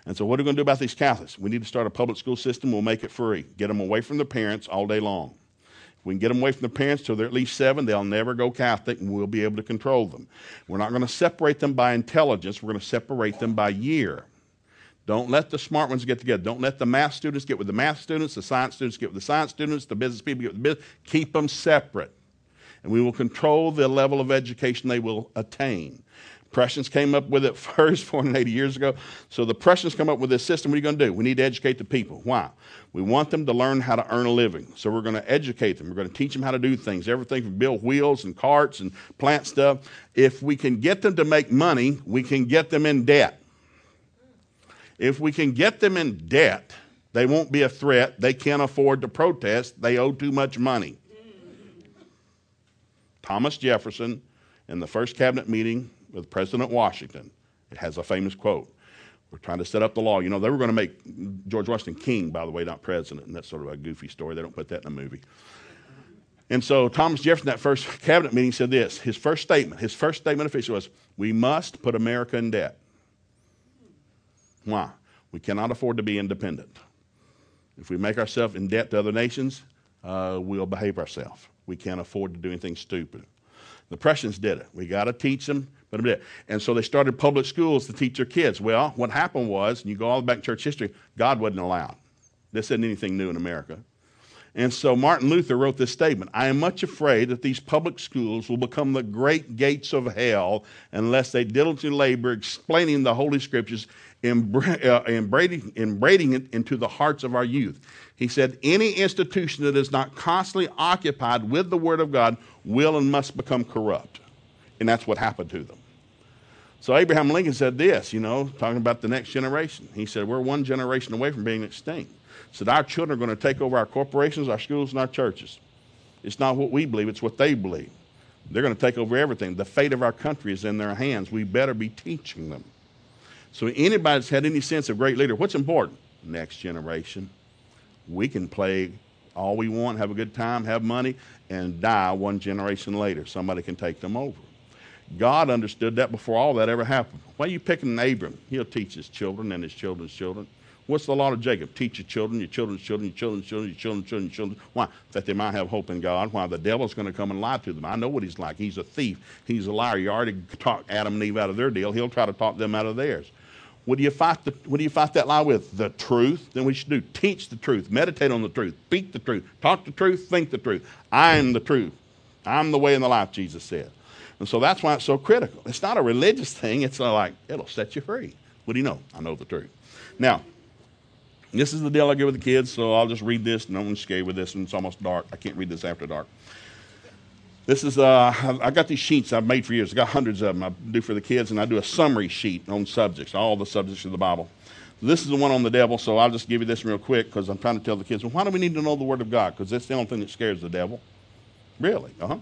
Speaker 1: And so, what are we going to do about these Catholics? We need to start a public school system. We'll make it free. Get them away from their parents all day long. If we can get them away from their parents till they're at least seven, they'll never go Catholic and we'll be able to control them. We're not going to separate them by intelligence, we're going to separate them by year. Don't let the smart ones get together. Don't let the math students get with the math students, the science students get with the science students, the business people get with the business. Keep them separate and we will control the level of education they will attain. Prussians came up with it first 480 years ago. So the Prussians come up with this system. What are you going to do? We need to educate the people. Why? We want them to learn how to earn a living. So we're going to educate them. We're going to teach them how to do things, everything from build wheels and carts and plant stuff. If we can get them to make money, we can get them in debt. If we can get them in debt, they won't be a threat. They can't afford to protest. They owe too much money. Thomas Jefferson in the first cabinet meeting with President Washington. It has a famous quote. We're trying to set up the law. You know, they were going to make George Washington king, by the way, not president. And that's sort of a goofy story. They don't put that in a movie. And so Thomas Jefferson, that first cabinet meeting, said this. His first statement, his first statement official was, We must put America in debt. Why? We cannot afford to be independent. If we make ourselves in debt to other nations, uh, we'll behave ourselves. We can't afford to do anything stupid. The Prussians did it. We got to teach them. And so they started public schools to teach their kids. Well, what happened was, and you go all back in church history, God wasn't allowed. This isn't anything new in America. And so Martin Luther wrote this statement I am much afraid that these public schools will become the great gates of hell unless they diligently labor explaining the Holy Scriptures, Uh, embraiding, embraiding it into the hearts of our youth. He said, Any institution that is not constantly occupied with the Word of God will and must become corrupt. And that's what happened to them. So Abraham Lincoln said this, you know, talking about the next generation. He said, We're one generation away from being extinct. Said, Our children are going to take over our corporations, our schools, and our churches. It's not what we believe, it's what they believe. They're going to take over everything. The fate of our country is in their hands. We better be teaching them. So, anybody that's had any sense of great leader, what's important? Next generation we can play all we want, have a good time, have money, and die one generation later. Somebody can take them over. God understood that before all that ever happened. Why are you picking Abram? He'll teach his children and his children's children. What's the law of Jacob? Teach your children, your children's children, your children's children, your children's children, your children. Why? That they might have hope in God. Why? The devil's going to come and lie to them. I know what he's like. He's a thief. He's a liar. You already talked Adam and Eve out of their deal. He'll try to talk them out of theirs. What do you fight? The, what do you fight that lie with? The truth. Then we should do teach the truth, meditate on the truth, speak the truth, talk the truth, think the truth. I am the truth. I'm the way and the life. Jesus said. And so that's why it's so critical. It's not a religious thing. It's like it'll set you free. What do you know? I know the truth. Now, this is the deal I give with the kids, so I'll just read this, and I'm going to scare with this, and it's almost dark. I can't read this after dark. This is, uh, I got these sheets I've made for years. I've got hundreds of them I do for the kids, and I do a summary sheet on subjects, all the subjects of the Bible. This is the one on the devil, so I'll just give you this real quick because I'm trying to tell the kids, well, why do we need to know the Word of God? Because that's the only thing that scares the devil. Really? Uh huh.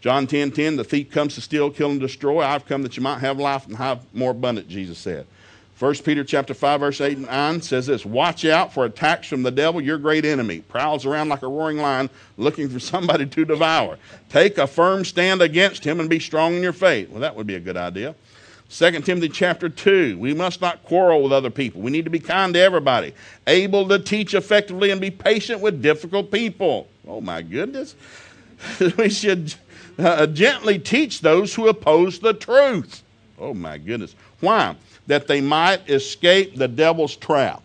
Speaker 1: John 10 10, the thief comes to steal, kill, and destroy. I've come that you might have life and have more abundant, Jesus said. 1 Peter chapter 5, verse 8 and 9 says this Watch out for attacks from the devil, your great enemy. Prowls around like a roaring lion looking for somebody to devour. Take a firm stand against him and be strong in your faith. Well, that would be a good idea. 2 Timothy chapter 2, we must not quarrel with other people. We need to be kind to everybody, able to teach effectively and be patient with difficult people. Oh, my goodness. we should uh, gently teach those who oppose the truth. Oh, my goodness. Why? That they might escape the devil's trap.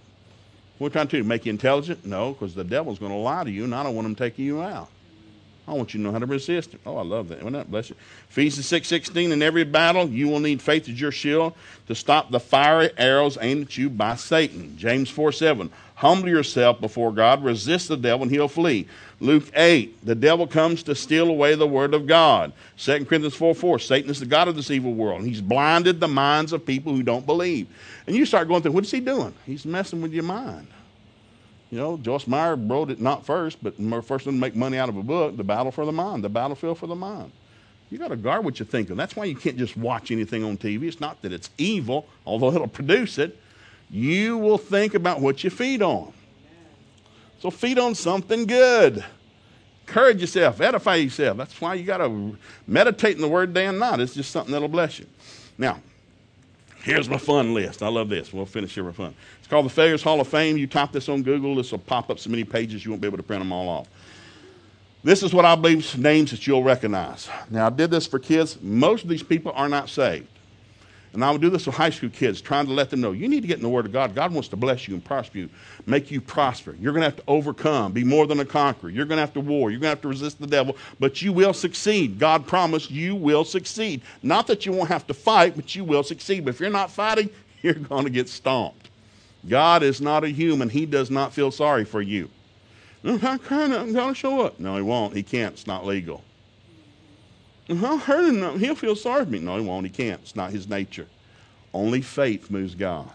Speaker 1: What trying to do? Make you intelligent? No, because the devil's going to lie to you, and I don't want him taking you out. I want you to know how to resist him. Oh, I love that. Well, that bless you. Ephesians 6 16, in every battle, you will need faith as your shield to stop the fiery arrows aimed at you by Satan. James 4 7, humble yourself before God, resist the devil, and he'll flee. Luke 8, the devil comes to steal away the word of God. 2 Corinthians 4 4, Satan is the God of this evil world, and he's blinded the minds of people who don't believe. And you start going through, what is he doing? He's messing with your mind. You know, Joyce Meyer wrote it not first, but first to make money out of a book, The Battle for the Mind, The Battlefield for the Mind. You got to guard what you're thinking. That's why you can't just watch anything on TV. It's not that it's evil, although it'll produce it. You will think about what you feed on. So feed on something good. Encourage yourself, edify yourself. That's why you got to meditate in the Word day and night. It's just something that'll bless you. Now, here's my fun list. I love this. We'll finish here with fun. It's called the Failures Hall of Fame. You type this on Google, this will pop up so many pages you won't be able to print them all off. This is what I believe names that you'll recognize. Now, I did this for kids. Most of these people are not saved. And I would do this with high school kids, trying to let them know you need to get in the Word of God. God wants to bless you and prosper you, make you prosper. You're going to have to overcome, be more than a conqueror. You're going to have to war. You're going to have to resist the devil, but you will succeed. God promised you will succeed. Not that you won't have to fight, but you will succeed. But if you're not fighting, you're going to get stomped. God is not a human. He does not feel sorry for you. I'm going to show up. No, he won't. He can't. It's not legal. I'll hurt him. He'll feel sorry for me. No, he won't. He can't. It's not his nature. Only faith moves God.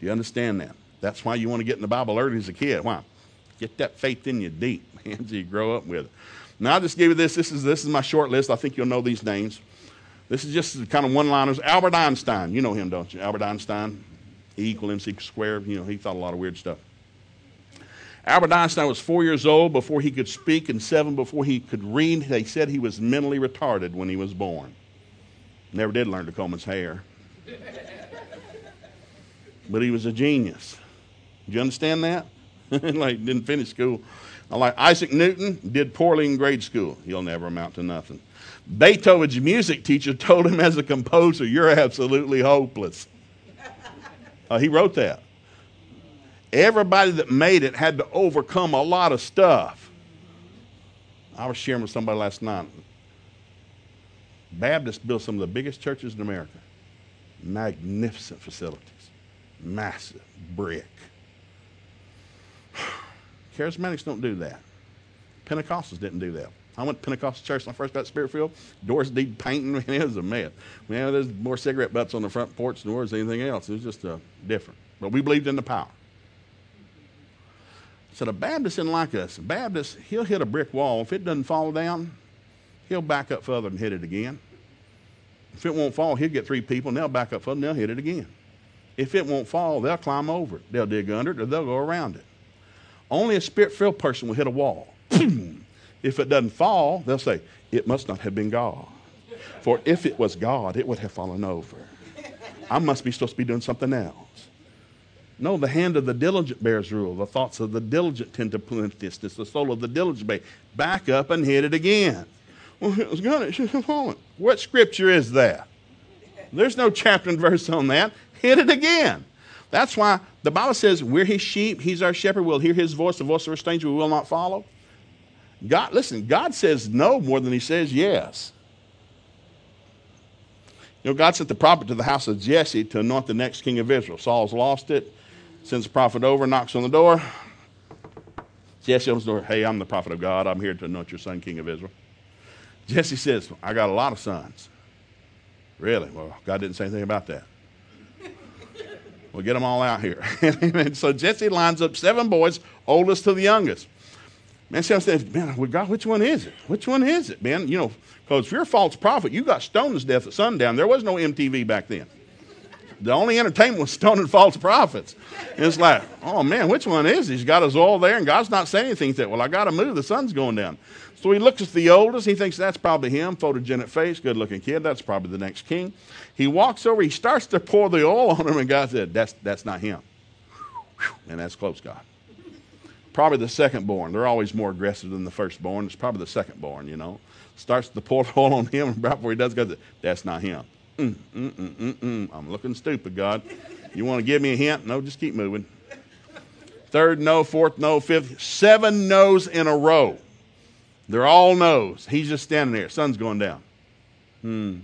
Speaker 1: Do you understand that? That's why you want to get in the Bible early as a kid. Why? Get that faith in you deep, man, so you grow up with it. Now, I just gave you this. This is, this is my short list. I think you'll know these names. This is just kind of one liners. Albert Einstein. You know him, don't you? Albert Einstein. E equal MC squared. You know, he thought a lot of weird stuff. Albert Einstein was four years old before he could speak and seven before he could read. They said he was mentally retarded when he was born. Never did learn to comb his hair. but he was a genius. Do you understand that? like, didn't finish school. Like Isaac Newton did poorly in grade school. He'll never amount to nothing. Beethoven's music teacher told him as a composer, You're absolutely hopeless. Uh, he wrote that. Everybody that made it had to overcome a lot of stuff. I was sharing with somebody last night. Baptists built some of the biggest churches in America. Magnificent facilities. Massive brick. Charismatics don't do that. Pentecostals didn't do that. I went to Pentecostal church when I first got Spirit filled. Doors need painting. Man, it was a mess. Man, there's more cigarette butts on the front porch than there was anything else. It was just uh, different. But we believed in the power. So the Baptist isn't like us. Baptist, he'll hit a brick wall. If it doesn't fall down, he'll back up further and hit it again. If it won't fall, he'll get three people and they'll back up further and they'll hit it again. If it won't fall, they'll climb over it. They'll dig under it or they'll go around it. Only a spirit filled person will hit a wall. if it doesn't fall, they'll say, It must not have been God. For if it was God, it would have fallen over. I must be supposed to be doing something else. No, the hand of the diligent bears rule. The thoughts of the diligent tend to plenteousness. The soul of the diligent bear. Back up and hit it again. Well, it was gonna, it should have fallen. What scripture is that? There's no chapter and verse on that. Hit it again. That's why the Bible says we're his sheep, he's our shepherd, we'll hear his voice, the voice of a stranger we will not follow. God, listen, God says no more than he says yes. You know, God sent the prophet to the house of Jesse to anoint the next king of Israel. Saul's lost it, sends the prophet over, knocks on the door. Jesse opens the door. Hey, I'm the prophet of God. I'm here to anoint your son king of Israel. Jesse says, I got a lot of sons. Really? Well, God didn't say anything about that. We'll get them all out here. and so Jesse lines up seven boys, oldest to the youngest. Man, see, I said, man, God, which one is it? Which one is it, man? You know, because if you're a false prophet, you got stoned to death at sundown. There was no MTV back then. The only entertainment was stoning false prophets. And it's like, oh man, which one is he? He's got his oil there, and God's not saying anything. He said, well, I got to move. The sun's going down. So he looks at the oldest. He thinks that's probably him. Photogenic face, good looking kid. That's probably the next king. He walks over. He starts to pour the oil on him, and God said, that's, that's not him. And that's close, God. Probably the second born. They're always more aggressive than the first born. It's probably the second born, you know. Starts to pour the oil on him, and right before he does, God said, that's not him. Mm, mm, mm, mm, mm. I'm looking stupid, God. You want to give me a hint? No, just keep moving. Third no, fourth no, fifth, seven no's in a row. They're all no's. He's just standing there. Sun's going down. Hmm.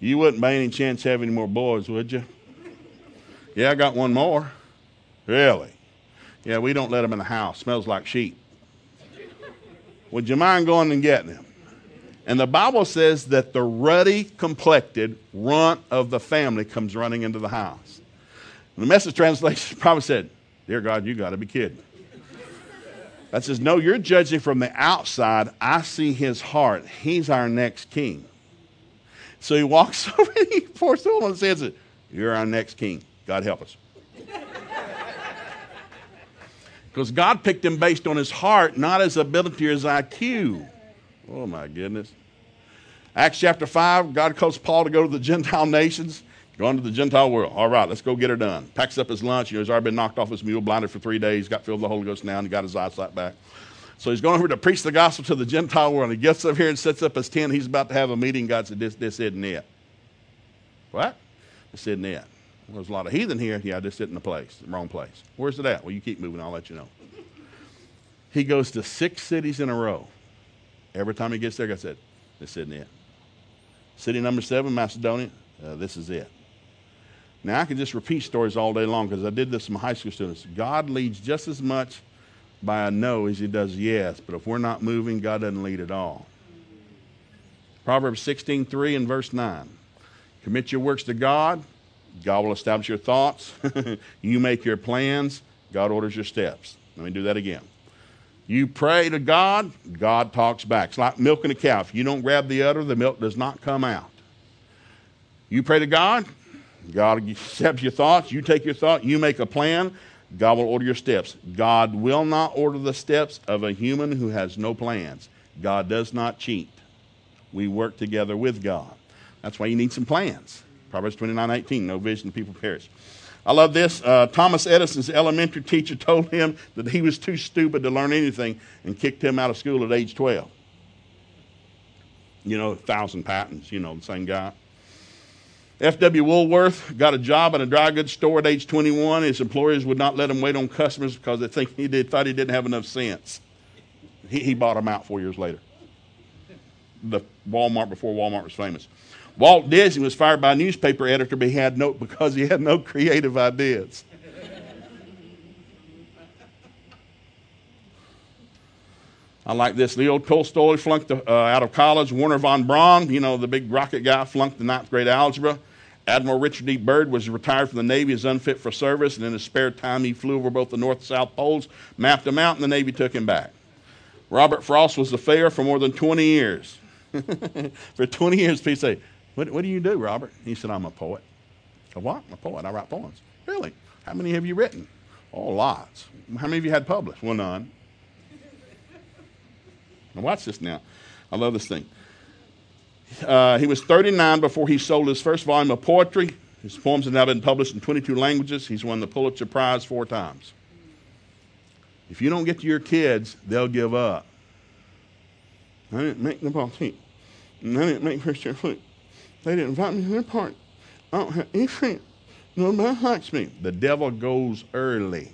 Speaker 1: You wouldn't by any chance have any more boys, would you? Yeah, I got one more. Really? Yeah, we don't let them in the house. Smells like sheep. Would you mind going and getting them? And the Bible says that the ruddy complected runt of the family comes running into the house. And the message translation probably said, Dear God, you got to be kidding. That says, No, you're judging from the outside. I see his heart. He's our next king. So he walks over and he pours oil and says, You're our next king. God help us. Because God picked him based on his heart, not his ability or his IQ. Oh, my goodness. Acts chapter 5, God calls Paul to go to the Gentile nations, going to the Gentile world. All right, let's go get her done. Packs up his lunch. You know, he's already been knocked off his mule, blinded for three days, got filled with the Holy Ghost now, and he got his eyesight back. So he's going over to preach the gospel to the Gentile world. He gets up here and sets up his tent. He's about to have a meeting. God said, This, this isn't it. What? This isn't it. Well, there's a lot of heathen here. Yeah, this isn't the place, the wrong place. Where's it at? Well, you keep moving, I'll let you know. He goes to six cities in a row. Every time he gets there, God said, This isn't it. City number seven, Macedonia, uh, this is it. Now, I can just repeat stories all day long because I did this to my high school students. God leads just as much by a no as he does yes, but if we're not moving, God doesn't lead at all. Proverbs 16, 3 and verse 9. Commit your works to God, God will establish your thoughts. you make your plans, God orders your steps. Let me do that again. You pray to God, God talks back. It's like milking a cow. If you don't grab the udder, the milk does not come out. You pray to God, God accepts your thoughts. You take your thought, you make a plan, God will order your steps. God will not order the steps of a human who has no plans. God does not cheat. We work together with God. That's why you need some plans. Proverbs 29 18, no vision, the people perish. I love this. Uh, Thomas Edison's elementary teacher told him that he was too stupid to learn anything and kicked him out of school at age 12. You know, thousand patents, you know, the same guy. F.W. Woolworth got a job in a dry goods store at age 21. His employers would not let him wait on customers because they think he did, thought he didn't have enough sense. He, he bought them out four years later. The Walmart before Walmart was famous. Walt Disney was fired by a newspaper editor but he had no, because he had no creative ideas. I like this. Leo Tolstoy flunked uh, out of college. Wernher von Braun, you know, the big rocket guy, flunked the ninth grade algebra. Admiral Richard E. Byrd was retired from the Navy as unfit for service, and in his spare time, he flew over both the North and South Poles, mapped them out, and the Navy took him back. Robert Frost was a fair for more than 20 years. for 20 years, people say, what, what do you do, Robert? He said, I'm a poet. A what? I'm a poet. I write poems. Really? How many have you written? Oh, lots. How many have you had published? Well, none. Now, watch this now. I love this thing. Uh, he was 39 before he sold his first volume of poetry. His poems have now been published in 22 languages. He's won the Pulitzer Prize four times. If you don't get to your kids, they'll give up. I didn't make the ball team. I didn't make first year flute. They didn't invite me to their party. I don't have any friends. Nobody likes me. The devil goes early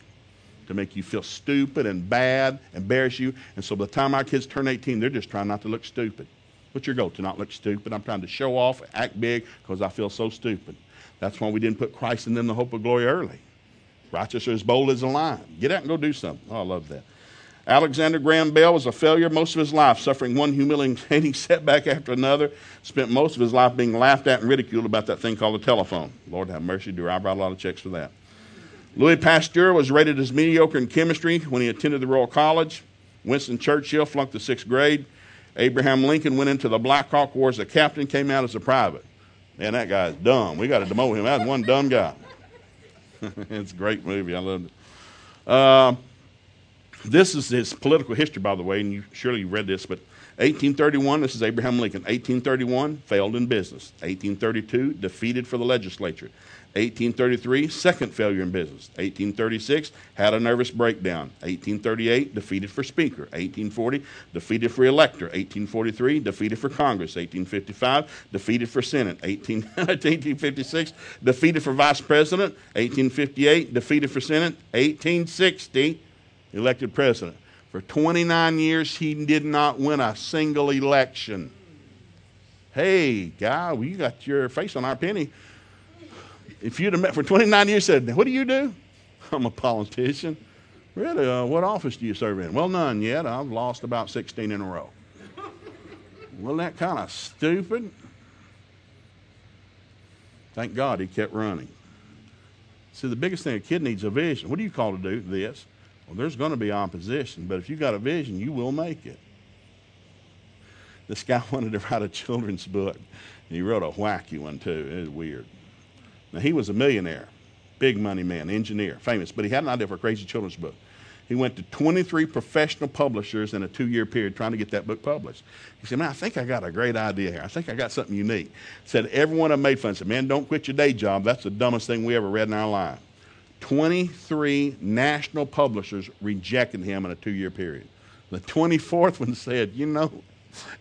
Speaker 1: to make you feel stupid and bad, embarrass you. And so by the time our kids turn 18, they're just trying not to look stupid. What's your goal? To not look stupid. I'm trying to show off, act big, because I feel so stupid. That's why we didn't put Christ in them the hope of glory early. Righteous are as bold as a lion. Get out and go do something. Oh, I love that. Alexander Graham Bell was a failure most of his life, suffering one humiliating setback after another. Spent most of his life being laughed at and ridiculed about that thing called the telephone. Lord have mercy, do I write a lot of checks for that. Louis Pasteur was rated as mediocre in chemistry when he attended the Royal College. Winston Churchill flunked the sixth grade. Abraham Lincoln went into the Black Hawk War as a captain, came out as a private. Man, that guy's dumb. We got to demote him. That's one dumb guy. it's a great movie. I loved it. Uh, this is his political history, by the way, and you surely read this, but 1831, this is Abraham Lincoln. 1831, failed in business. 1832, defeated for the legislature. 1833, second failure in business. 1836, had a nervous breakdown. 1838, defeated for Speaker. 1840, defeated for Elector. 1843, defeated for Congress. 1855, defeated for Senate. 18, 1856, defeated for Vice President. 1858, defeated for Senate. 1860, elected President. For 29 years, he did not win a single election. Hey, guy, well, you got your face on our penny. If you'd have met for 29 years, said, What do you do? I'm a politician. Really? Uh, what office do you serve in? Well, none yet. I've lost about 16 in a row. Wasn't that kind of stupid? Thank God he kept running. See, the biggest thing a kid needs a vision. What do you call to do this? Well, there's going to be opposition, but if you've got a vision, you will make it. This guy wanted to write a children's book. And he wrote a wacky one, too. It was weird. Now, he was a millionaire, big money man, engineer, famous, but he had an idea for a crazy children's book. He went to 23 professional publishers in a two year period trying to get that book published. He said, Man, I think I got a great idea here. I think I got something unique. Said, Everyone I made fun said, Man, don't quit your day job. That's the dumbest thing we ever read in our life. 23 national publishers rejected him in a two year period. The 24th one said, You know,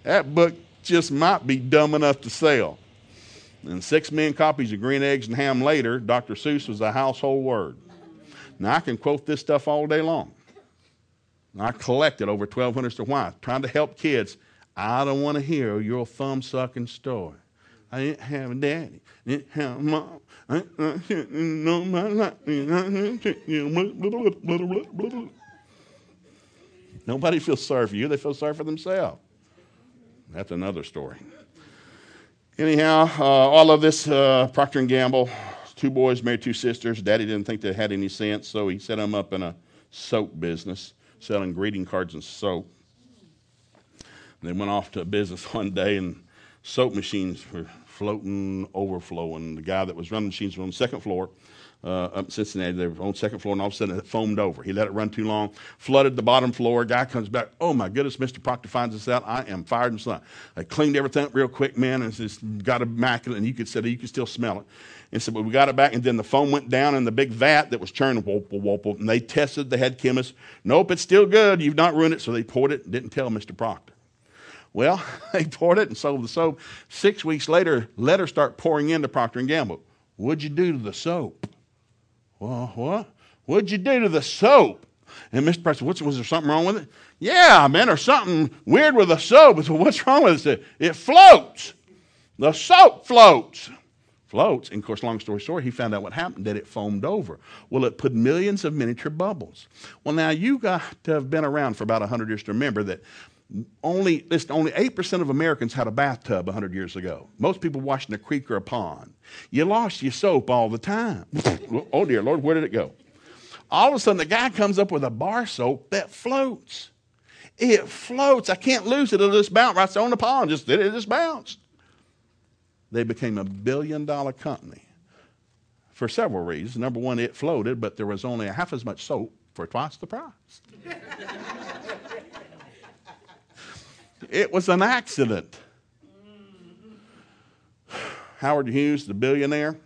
Speaker 1: that book just might be dumb enough to sell. And six million copies of Green Eggs and Ham later, Dr. Seuss was a household word. Now, I can quote this stuff all day long. I collected over 1,200 to why? Trying to help kids. I don't want to hear your thumb sucking story. I didn't have a daddy, I didn't have a mom. Nobody feels sorry for you, they feel sorry for themselves. That's another story. Anyhow, uh, all of this, uh, Procter & Gamble, two boys married two sisters. Daddy didn't think they had any sense, so he set them up in a soap business, selling greeting cards and soap. They went off to a business one day, and soap machines were floating, overflowing. The guy that was running the machines was on the second floor uh, up in Cincinnati. They were on the second floor, and all of a sudden it foamed over. He let it run too long, flooded the bottom floor. Guy comes back. Oh my goodness, Mr. Procter finds us out. I am fired and son. I cleaned everything up real quick, man, and it's got immaculate. And you could you could still smell it. And so, we got it back, and then the foam went down in the big vat that was churning, whoop, whoop, and they tested. They had chemists. Nope, it's still good. You've not ruined it. So they poured it. And didn't tell Mr. Procter. Well, they poured it and sold the soap. Six weeks later, letters start pouring into Procter and Gamble. What'd you do to the soap? Well, what? What'd you do to the soap? And Mr. Preston, what's, was there something wrong with it? Yeah, man, there's something weird with the soap. So what's wrong with it? It floats. The soap floats. Floats. And of course, long story short, he found out what happened, that it foamed over. Well, it put millions of miniature bubbles. Well, now you got to have been around for about 100 years to remember that only, listen, only 8% of Americans had a bathtub 100 years ago. Most people washed in a creek or a pond. You lost your soap all the time. oh, dear Lord, where did it go? All of a sudden, the guy comes up with a bar soap that floats. It floats. I can't lose it. It'll just bounce right on the pond. Just, it just bounced. They became a billion dollar company for several reasons. Number one, it floated, but there was only half as much soap for twice the price. It was an accident. Howard Hughes, the billionaire,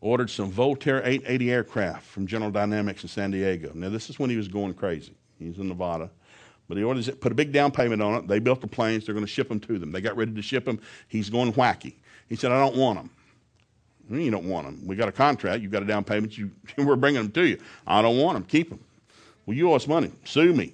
Speaker 1: ordered some Convair 880 aircraft from General Dynamics in San Diego. Now, this is when he was going crazy. He's in Nevada. But he ordered it, put a big down payment on it. They built the planes. They're going to ship them to them. They got ready to ship them. He's going wacky. He said, I don't want them. You don't want them. We got a contract. You've got a down payment. You, we're bringing them to you. I don't want them. Keep them. Well, you owe us money. Sue me.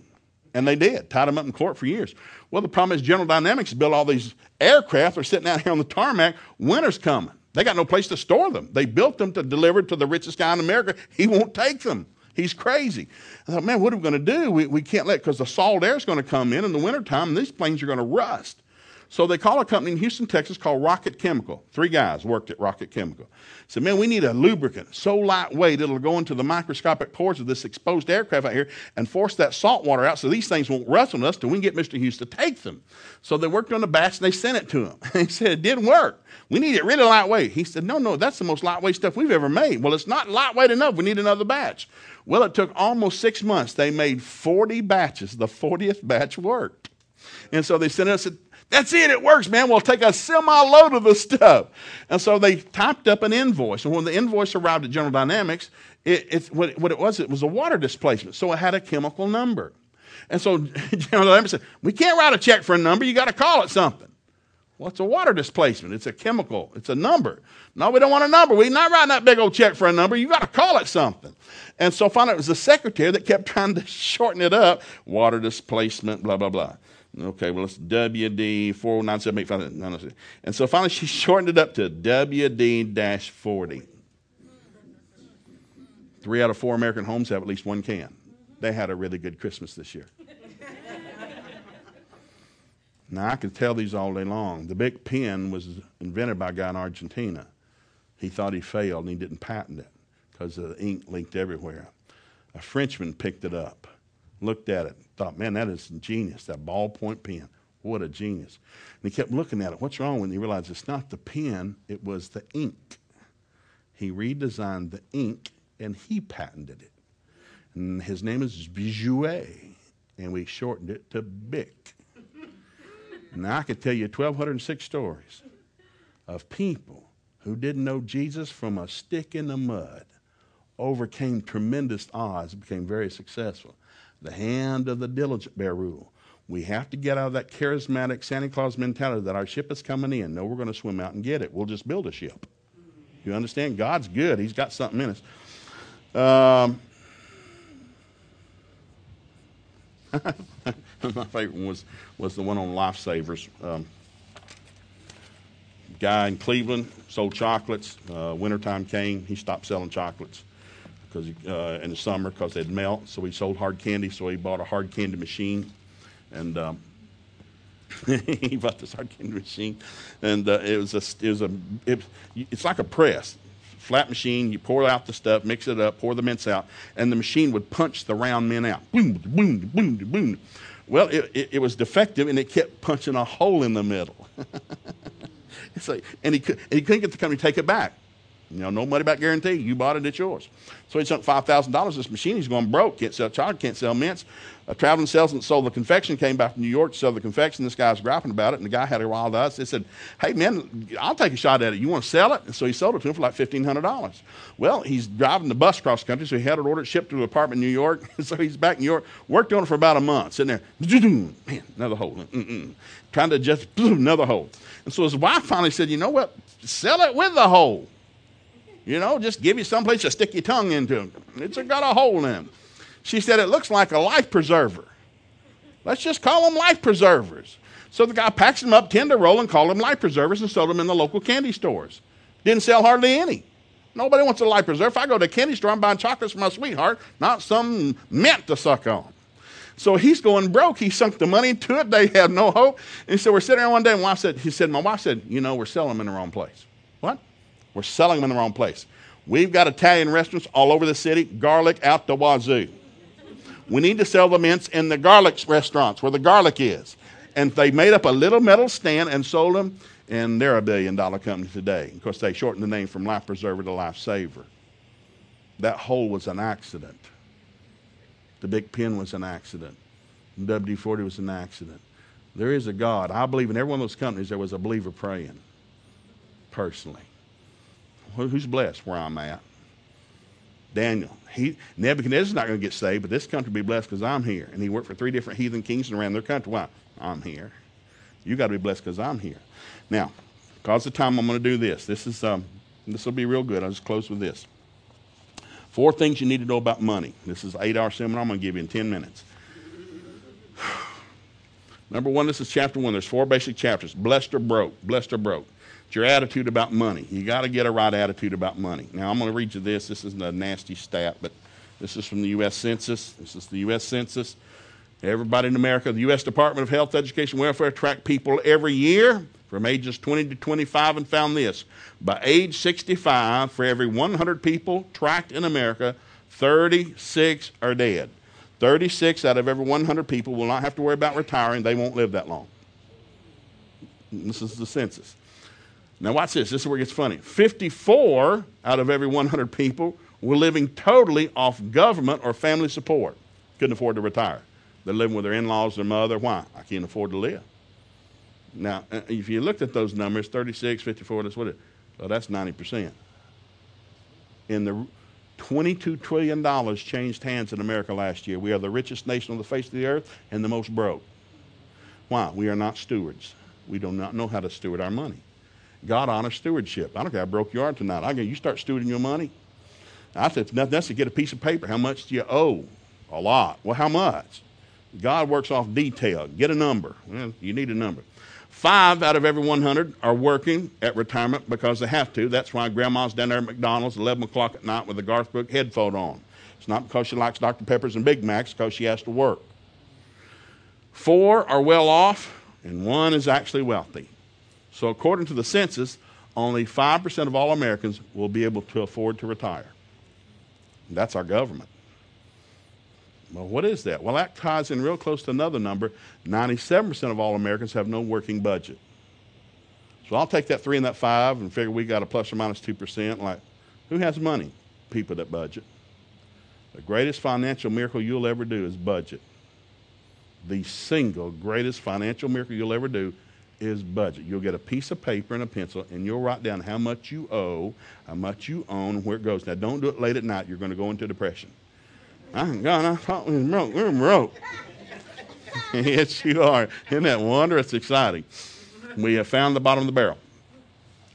Speaker 1: And they did. Tied them up in court for years. Well, the problem is General Dynamics built all these aircraft. They're sitting out here on the tarmac. Winter's coming. They got no place to store them. They built them to deliver to the richest guy in America. He won't take them. He's crazy. I thought, man, what are we going to do? We, we can't let, because the salt air is going to come in in the wintertime, and these planes are going to rust. So they call a company in Houston, Texas called Rocket Chemical. Three guys worked at Rocket Chemical. Said, man, we need a lubricant so lightweight it'll go into the microscopic pores of this exposed aircraft out here and force that salt water out so these things won't rust on us till we can get Mr. Hughes to take them. So they worked on the batch and they sent it to him. he said, it didn't work. We need it really lightweight. He said, no, no, that's the most lightweight stuff we've ever made. Well, it's not lightweight enough. We need another batch. Well, it took almost six months. They made 40 batches. The 40th batch worked. And so they sent us that's it, it works, man. We'll take a semi load of the stuff. And so they typed up an invoice. And when the invoice arrived at General Dynamics, it, it, what, what it was, it was a water displacement. So it had a chemical number. And so General Dynamics said, We can't write a check for a number, you got to call it something. Well, it's a water displacement. It's a chemical. It's a number. No, we don't want a number. We're not writing that big old check for a number. You got to call it something. And so finally, it was the secretary that kept trying to shorten it up. Water displacement, blah, blah, blah. Okay, well, it's WD 40978. And so finally she shortened it up to WD 40. Three out of four American homes have at least one can. They had a really good Christmas this year. now, I could tell these all day long. The Bic pen was invented by a guy in Argentina. He thought he failed and he didn't patent it because the ink leaked everywhere. A Frenchman picked it up looked at it, thought, man, that is genius, that ballpoint pen. What a genius. And he kept looking at it. What's wrong when he realized it's not the pen, it was the ink. He redesigned the ink and he patented it. And his name is Bijouet, and we shortened it to Bic. now I could tell you 1,206 stories of people who didn't know Jesus from a stick in the mud, overcame tremendous odds, became very successful the hand of the diligent bear rule. We have to get out of that charismatic Santa Claus mentality that our ship is coming in. No, we're going to swim out and get it. We'll just build a ship. You understand? God's good. He's got something in us. Um, my favorite one was, was the one on lifesavers. Um, guy in Cleveland sold chocolates. Uh, wintertime came. He stopped selling chocolates because uh, in the summer because they'd melt. So we sold hard candy. So he bought a hard candy machine, and um, he bought this hard candy machine, and uh, it was a it was a it, it's like a press. Flat machine, you pour out the stuff, mix it up, pour the mints out, and the machine would punch the round mint out. Boom, boom, boom, boom. Well, it, it, it was defective and it kept punching a hole in the middle. it's like, and he, could, and he couldn't get the company to take it back. You know, no money back guarantee. You bought it, it's yours. So he sunk five thousand dollars. This machine, he's going broke. Can't sell chocolate, can't sell mints. A traveling salesman sold the confection. Came back from New York to sell the confection. This guy's griping about it, and the guy had a wild eyes. They said, "Hey man, I'll take a shot at it. You want to sell it?" And so he sold it to him for like fifteen hundred dollars. Well, he's driving the bus across country, so he had it ordered, shipped to an apartment in New York. so he's back in New York. Worked on it for about a month, sitting there, man, another hole, Mm-mm. trying to adjust another hole. And so his wife finally said, "You know what? Sell it with the hole." You know, just give you someplace to stick your tongue into. It's got a hole in it. She said, It looks like a life preserver. Let's just call them life preservers. So the guy packs them up, tender roll, and called them life preservers and sold them in the local candy stores. Didn't sell hardly any. Nobody wants a life preserver. If I go to a candy store, I'm buying chocolates for my sweetheart, not some mint to suck on. So he's going broke. He sunk the money into it. They had no hope. And so we're sitting there one day, and wife said, he said, my wife said, you know, we're selling them in the wrong place. What? We're selling them in the wrong place. We've got Italian restaurants all over the city, garlic out the wazoo. We need to sell the mints in the garlic restaurants where the garlic is. And they made up a little metal stand and sold them, and they're a billion dollar company today. Of course, they shortened the name from Life Preserver to Life Saver. That hole was an accident. The Bic pen was an accident. WD 40 was an accident. There is a God. I believe in every one of those companies there was a believer praying personally Who's blessed where I'm at? Daniel. He, Nebuchadnezzar's not going to get saved, but this country will be blessed because I'm here. And he worked for three different heathen kings around their country. Why? I'm here. You got to be blessed because I'm here. Now, because of time, I'm going to do this. This is um, this will be real good. I'll just close with this. Four things you need to know about money. This is eight-hour seminar. I'm going to give you in ten minutes. Number one, this is chapter one. There's four basic chapters. Blessed or broke. Blessed or broke. It's your attitude about money. You got to get a right attitude about money. Now, I'm going to read you this. This isn't a nasty stat, but this is from the U.S. Census. This is the U.S. Census. Everybody in America, the U.S. Department of Health, Education, Welfare track people every year from ages 20 to 25 and found this. By age 65, for every 100 people tracked in America, 36 are dead. 36 out of every 100 people will not have to worry about retiring. They won't live that long. This is the census. Now, watch this. This is where it gets funny. 54 out of every 100 people were living totally off government or family support. Couldn't afford to retire. They're living with their in laws, their mother. Why? I can't afford to live. Now, uh, if you looked at those numbers 36, 54, that's what it well, that's 90%. In the $22 trillion changed hands in America last year. We are the richest nation on the face of the earth and the most broke. Why? We are not stewards. We do not know how to steward our money. God honors stewardship. I don't care how broke you are tonight. I get you start stewarding your money. I said, nothing else to get a piece of paper. How much do you owe? A lot. Well, how much? God works off detail. Get a number. Well, you need a number. Five out of every 100 are working at retirement because they have to. That's why grandma's down there at McDonald's 11 o'clock at night with a Garth Brooks headphone on. It's not because she likes Dr. Peppers and Big Macs, because she has to work. Four are well off, and one is actually wealthy. So, according to the census, only 5% of all Americans will be able to afford to retire. That's our government. Well, what is that? Well, that ties in real close to another number. 97% of all Americans have no working budget. So I'll take that three and that five and figure we got a plus or minus 2%. Like, who has money? People that budget. The greatest financial miracle you'll ever do is budget. The single greatest financial miracle you'll ever do is budget. You'll get a piece of paper and a pencil, and you'll write down how much you owe, how much you own, where it goes. Now, don't do it late at night. You're going to go into depression. I'm I thought we broke. We are broke. yes, you are. Isn't that wondrous? exciting. We have found the bottom of the barrel.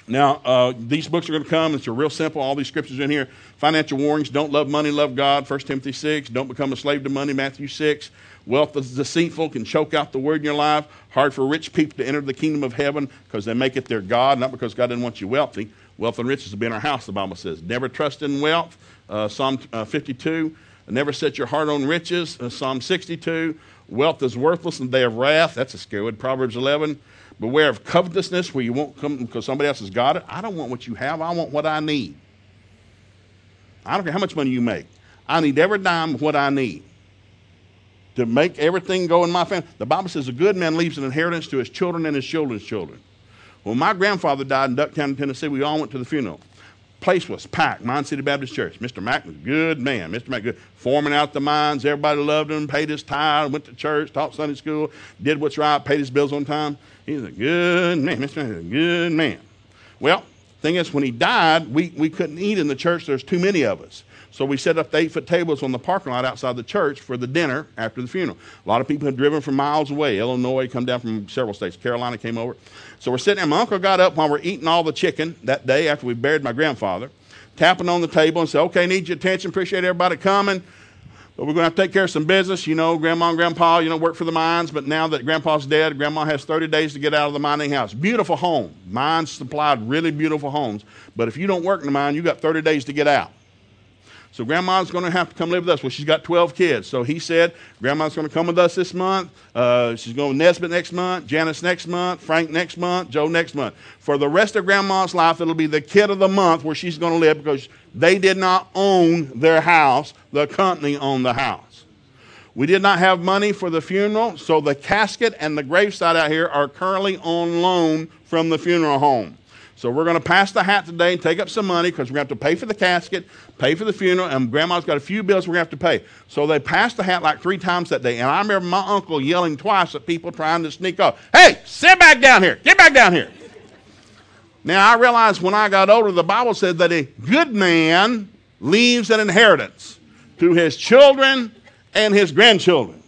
Speaker 1: Now, uh, these books are going to come. It's real simple. All these scriptures in here. Financial warnings. Don't love money, love God. 1 Timothy 6. Don't become a slave to money. Matthew 6. Wealth is deceitful, can choke out the word in your life. Hard for rich people to enter the kingdom of heaven because they make it their God, not because God didn't want you wealthy. Wealth and riches will be in our house, the Bible says. Never trust in wealth. Uh, Psalm uh, 52. Never set your heart on riches. Uh, Psalm 62. Wealth is worthless in the day of wrath. That's a scary one. Proverbs 11. Beware of covetousness where you won't come because somebody else has got it. I don't want what you have. I want what I need. I don't care how much money you make. I need every dime of what I need to make everything go in my family. The Bible says a good man leaves an inheritance to his children and his children's children. When my grandfather died in Ducktown, Tennessee, we all went to the funeral place was packed. Mine City Baptist Church. Mr. Mack was a good man. Mr. Mack good. Forming out the mines. Everybody loved him. Paid his tithe. Went to church. Taught Sunday school. Did what's right. Paid his bills on time. He's a good man. Mr. Mack is a good man. Well, thing is, when he died, we, we couldn't eat in the church. There's too many of us. So we set up the eight foot tables on the parking lot outside the church for the dinner after the funeral. A lot of people had driven from miles away. Illinois, come down from several states. Carolina came over. So we're sitting there. My uncle got up while we're eating all the chicken that day after we buried my grandfather, tapping on the table and said, Okay, need your attention. Appreciate everybody coming. But we're going to have to take care of some business. You know, grandma and grandpa, you know, work for the mines. But now that grandpa's dead, grandma has 30 days to get out of the mining house. Beautiful home. Mines supplied really beautiful homes. But if you don't work in the mine, you got 30 days to get out. So grandma's going to have to come live with us. Well, she's got 12 kids. So he said, grandma's going to come with us this month. Uh, she's going with Nesbitt next month, Janice next month, Frank next month, Joe next month. For the rest of grandma's life, it'll be the kid of the month where she's going to live because they did not own their house. The company owned the house. We did not have money for the funeral, so the casket and the gravesite out here are currently on loan from the funeral home. So we're going to pass the hat today and take up some money because we're going to have to pay for the casket, pay for the funeral, and grandma's got a few bills we're going to have to pay. So they passed the hat like three times that day. And I remember my uncle yelling twice at people trying to sneak off. Hey, sit back down here. Get back down here. Now, I realized when I got older, the Bible said that a good man leaves an inheritance to his children and his grandchildren.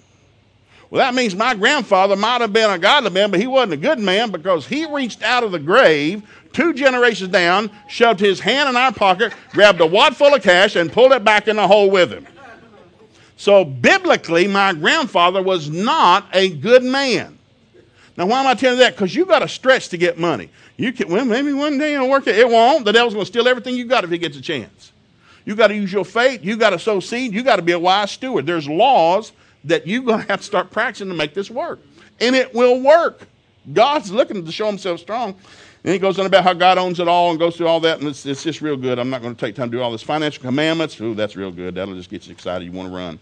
Speaker 1: Well, that means my grandfather might have been a godly man, but he wasn't a good man because he reached out of the grave two generations down, shoved his hand in our pocket, grabbed a wad full of cash, and pulled it back in the hole with him. So, biblically, my grandfather was not a good man. Now, why am I telling you that? Because you got to stretch to get money. You can, well, maybe one day it'll work. It won't. The devil's going to steal everything you got if he gets a chance. You got to use your faith. You got to sow seed. You got to be a wise steward. There's laws that you're going to have to start practicing to make this work. And it will work. God's looking to show himself strong. And he goes on about how God owns it all and goes through all that, and it's, it's just real good. I'm not going to take time to do all this. Financial commandments, ooh, that's real good. That'll just get you excited. You want to run.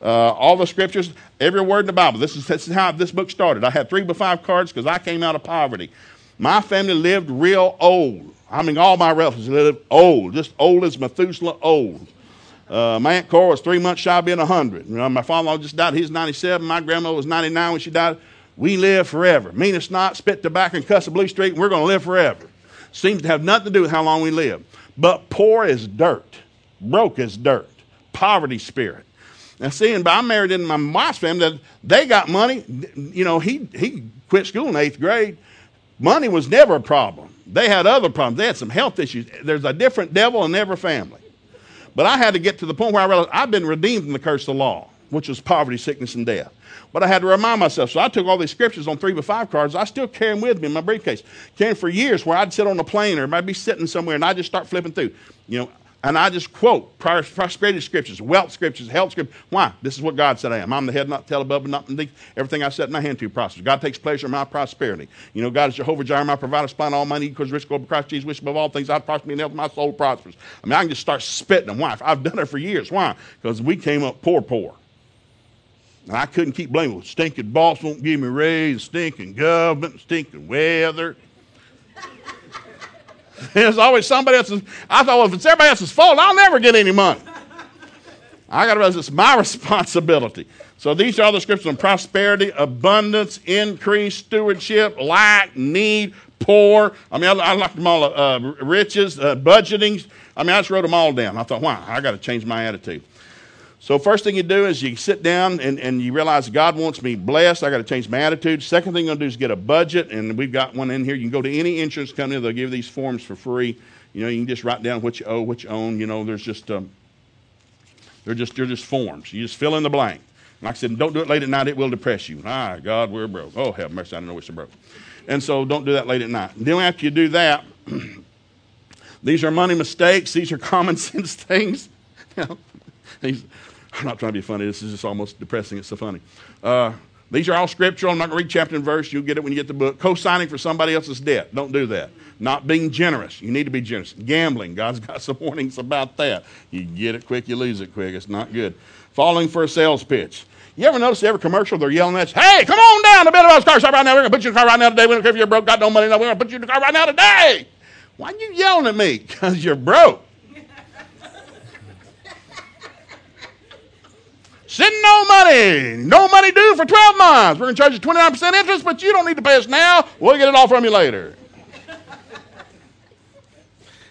Speaker 1: Uh, all the scriptures, every word in the Bible. This is, this is how this book started. I had three by five cards because I came out of poverty. My family lived real old. I mean, all my relatives lived old, just old as Methuselah old. Uh, my Aunt Cora was three months shy of being 100. You know, my father just died. He's 97. My grandma was 99 when she died. We live forever. Mean it's not, spit tobacco and cuss a blue street, and we're going to live forever. Seems to have nothing to do with how long we live. But poor as dirt. Broke as dirt. Poverty spirit. Now, seeing, but I'm married in my wife's family that they got money. You know, he, he quit school in eighth grade. Money was never a problem. They had other problems. They had some health issues. There's a different devil in every family. But I had to get to the point where I realized I've been redeemed from the curse of the law, which was poverty, sickness, and death. But I had to remind myself. So I took all these scriptures on three by five cards. I still carry them with me in my briefcase. Carrying for years where I'd sit on a plane or I'd be sitting somewhere and I'd just start flipping through. You know, and I just quote prosperity scriptures, wealth scriptures, health scriptures. Why? This is what God said I am. I'm the head, not the tail, above, and not beneath. Everything I set my hand to prospers. God takes pleasure in my prosperity. You know, God is Jehovah Jireh, my provider, supplying all needs because rich go Christ Jesus, which above all things I prosper in health, my soul prospers. I mean, I can just start spitting them. Why? I've done it for years. Why? Because we came up poor, poor. And I couldn't keep blaming. Stinking boss won't give me raise, stinking government, stinking weather. There's always somebody else's. I thought, well, if it's everybody else's fault, I'll never get any money. I got to realize it's my responsibility. So these are all the scriptures on prosperity, abundance, increase, stewardship, lack, need, poor. I mean, I, I them all uh, riches, uh, budgeting. I mean, I just wrote them all down. I thought, wow, I got to change my attitude. So first thing you do is you sit down and, and you realize God wants me blessed. I got to change my attitude. Second thing going to do is get a budget, and we've got one in here. You can go to any insurance company; they'll give you these forms for free. You know, you can just write down what you owe, what you own. You know, there's just um, they're just they're just forms. You just fill in the blank. Like I said, don't do it late at night; it will depress you. Ah, God, we're broke. Oh, have mercy! I don't know which are broke. And so, don't do that late at night. then after you do that, these are money mistakes. These are common sense things. These I'm not trying to be funny. This is just almost depressing. It's so funny. Uh, these are all scriptural. I'm not going to read chapter and verse. You'll get it when you get the book. Co signing for somebody else's debt. Don't do that. Not being generous. You need to be generous. Gambling. God's got some warnings about that. You get it quick, you lose it quick. It's not good. Falling for a sales pitch. You ever notice every commercial they're yelling at you, hey, come on down to Bob's car shop right now. We're going to put you in the car right now today. We don't care if you're broke, got no money. No, we're going to put you in the car right now today. Why are you yelling at me? Because you're broke. Send no money. No money due for 12 months. We're going to charge you 29% interest, but you don't need to pay us now. We'll get it all from you later.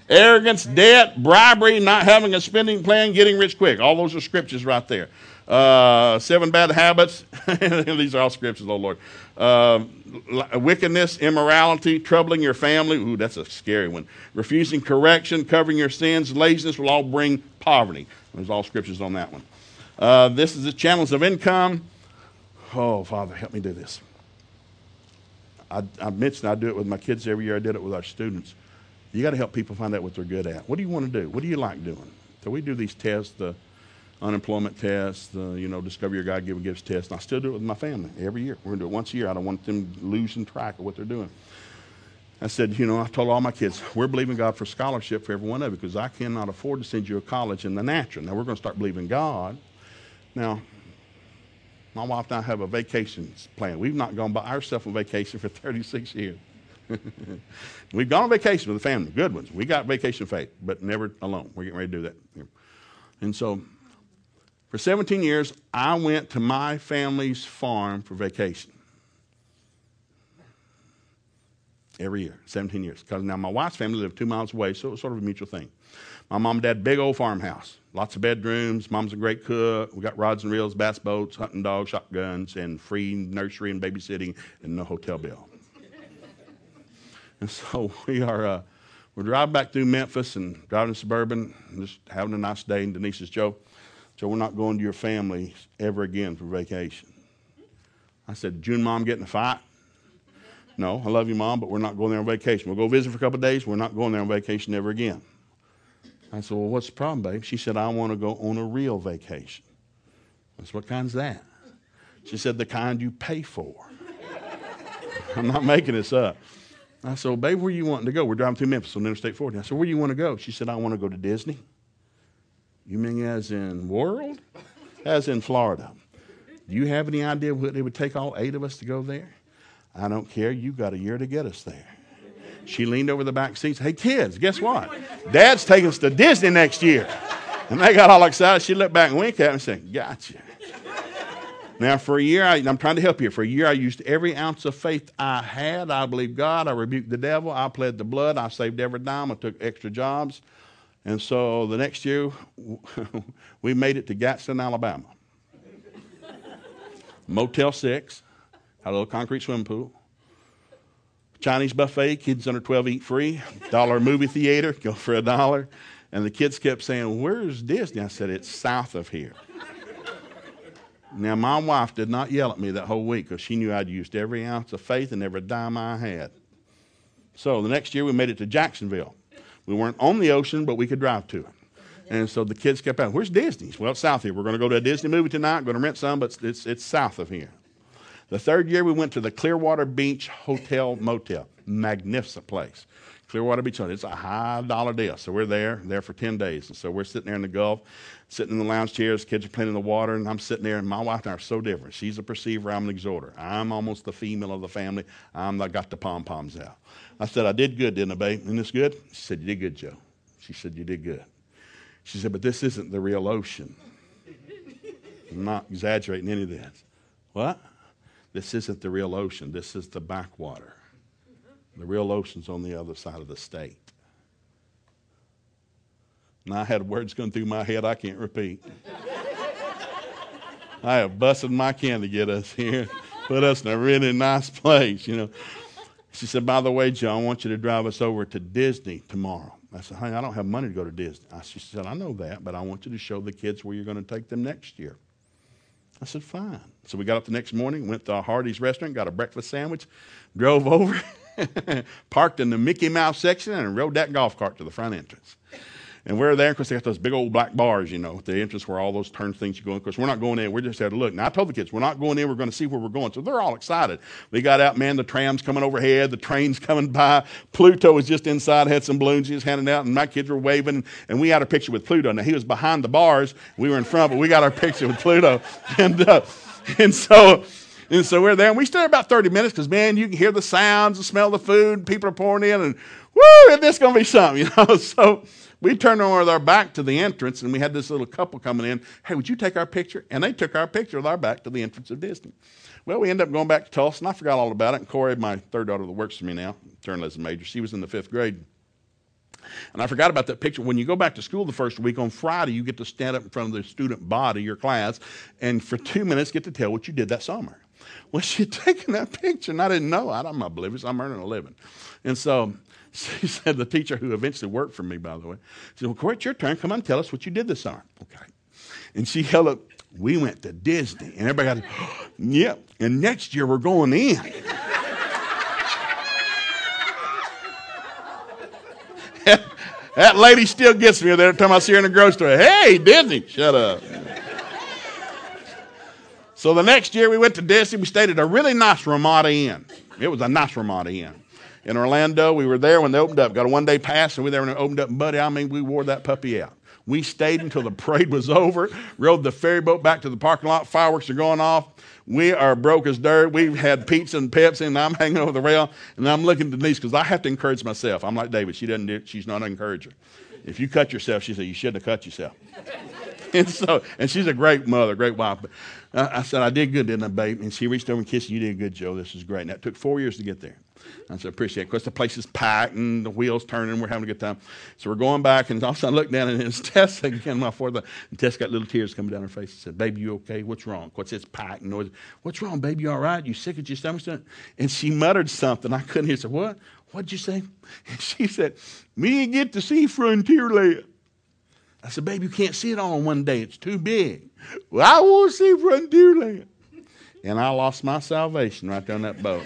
Speaker 1: Arrogance, debt, bribery, not having a spending plan, getting rich quick. All those are scriptures right there. Uh, seven bad habits. These are all scriptures, oh Lord. Uh, wickedness, immorality, troubling your family. Ooh, that's a scary one. Refusing correction, covering your sins, laziness will all bring poverty. There's all scriptures on that one. Uh, this is the channels of income. Oh, Father, help me do this. I, I mentioned I do it with my kids every year. I did it with our students. You got to help people find out what they're good at. What do you want to do? What do you like doing? So we do these tests, the unemployment test, the you know discover your God-given gifts test. And I still do it with my family every year. We're gonna do it once a year. I don't want them losing track of what they're doing. I said, you know, I told all my kids, we're believing God for scholarship for every one of you because I cannot afford to send you to college in the natural. Now we're going to start believing God now, my wife and I have a vacation plan. We've not gone by ourselves on vacation for 36 years. We've gone on vacation with the family, good ones. We got vacation faith, but never alone. We're getting ready to do that. And so, for 17 years, I went to my family's farm for vacation. Every year, 17 years. Because now my wife's family lived two miles away, so it was sort of a mutual thing. My mom and dad, big old farmhouse, lots of bedrooms. Mom's a great cook. We got rods and reels, bass boats, hunting dogs, shotguns, and free nursery and babysitting, and no hotel bill. and so we are, uh, we're driving back through Memphis and driving suburban, and just having a nice day. And Denise says, Joe, Joe, we're not going to your family ever again for vacation. I said, June, mom, getting a fight? No, I love you, mom, but we're not going there on vacation. We'll go visit for a couple days. We're not going there on vacation ever again. I said, Well, what's the problem, babe? She said, I want to go on a real vacation. I said, What kind's that? She said, The kind you pay for. I'm not making this up. I said, well, babe, where you wanting to go? We're driving through Memphis on Interstate 40. I said, where do you want to go? She said, I want to go to Disney. You mean as in world? As in Florida. Do you have any idea what it would take all eight of us to go there? I don't care. You got a year to get us there. She leaned over the back seat Hey, kids, guess what? Dad's taking us to Disney next year. And they got all excited. She looked back and winked at me and said, Gotcha. Now, for a year, I, am trying to help you. For a year, I used every ounce of faith I had. I believed God. I rebuked the devil. I pled the blood. I saved every dime. I took extra jobs. And so the next year, we made it to Gadsden, Alabama. Motel 6, had a little concrete swimming pool. Chinese buffet, kids under 12 eat free. Dollar movie theater, go for a dollar. And the kids kept saying, Where's Disney? I said, It's south of here. Now, my wife did not yell at me that whole week because she knew I'd used every ounce of faith and every dime I had. So the next year we made it to Jacksonville. We weren't on the ocean, but we could drive to it. And so the kids kept out, Where's Disney? Well, it's south here. We're going to go to a Disney movie tonight, going to rent some, but it's, it's south of here. The third year we went to the Clearwater Beach Hotel Motel. Magnificent place. Clearwater Beach Hotel. It's a high dollar deal. So we're there, there for 10 days. And so we're sitting there in the Gulf, sitting in the lounge chairs, kids are playing in the water, and I'm sitting there, and my wife and I are so different. She's a perceiver, I'm an exhorter. I'm almost the female of the family. I'm I got the pom poms out. I said, I did good, didn't I, babe? Isn't this good? She said, You did good, Joe. She said, You did good. She said, But this isn't the real ocean. I'm not exaggerating any of this. What? This isn't the real ocean. This is the backwater. The real ocean's on the other side of the state. And I had words going through my head I can't repeat. I have busted my can to get us here, put us in a really nice place, you know. She said, By the way, Joe, I want you to drive us over to Disney tomorrow. I said, Honey, I don't have money to go to Disney. She said, I know that, but I want you to show the kids where you're going to take them next year. I said, Fine. So we got up the next morning, went to a Hardee's restaurant, got a breakfast sandwich, drove over. parked in the Mickey Mouse section and rode that golf cart to the front entrance. And we're there because they got those big old black bars, you know, at the entrance where all those turn things you go in. Of course, we're not going in. We're just there to look. Now, I told the kids, we're not going in. We're going to see where we're going. So they're all excited. We got out, man, the tram's coming overhead. The train's coming by. Pluto was just inside, had some balloons he was handing out, and my kids were waving. And we had a picture with Pluto. Now, he was behind the bars. We were in front, but we got our picture with Pluto. And, uh, and so and so we're there, and we stay about 30 minutes because, man, you can hear the sounds and smell the food. People are pouring in, and woo, is this going to be something, you know? So we turned with our back to the entrance, and we had this little couple coming in. Hey, would you take our picture? And they took our picture with our back to the entrance of Disney. Well, we ended up going back to Tulsa, and I forgot all about it. And Corey, my third daughter that works for me now, journalism major, she was in the fifth grade. And I forgot about that picture. When you go back to school the first week on Friday, you get to stand up in front of the student body, your class, and for two minutes get to tell what you did that summer. Well, she had taken that picture, and I didn't know. I'm oblivious. I'm earning a living. And so she said, the teacher who eventually worked for me, by the way, she said, Well, Corey, it's your turn. Come on, tell us what you did this summer. Okay. And she held up, We went to Disney. And everybody got, oh, Yep. And next year we're going in. that lady still gets me every time I see her in the grocery store. Hey, Disney, shut up. So the next year we went to Disney. We stayed at a really nice Ramada Inn. It was a nice Ramada Inn. In Orlando, we were there when they opened up. Got a one day pass, and we were there when it opened up. Buddy, I mean, we wore that puppy out. We stayed until the parade was over, rode the ferry boat back to the parking lot. Fireworks are going off. We are broke as dirt. We've had pizza and Pepsi, and I'm hanging over the rail, and I'm looking at Denise because I have to encourage myself. I'm like David. She doesn't do She's not an encourager. If you cut yourself, she said, you shouldn't have cut yourself. and so, and she's a great mother, great wife. But I, I said, I did good, didn't I, babe? And she reached over and kissed. You did good, Joe. This is great. And that took four years to get there. I said, appreciate it. Of course, the place is packed and the wheels turning. We're having a good time. So we're going back, and all of a sudden I look down, and it's Tess again, my fourth. And Tess got little tears coming down her face. She said, baby, you okay? What's wrong? What's this packed noise? What's wrong, baby? You all right? You sick at your stomach? And she muttered something. I couldn't hear. I said, what? What'd you say? And she said, didn't get to see Frontierland. I said, baby, you can't see it all in one day. It's too big. Well, I want to see Frontierland. And I lost my salvation right there on that boat.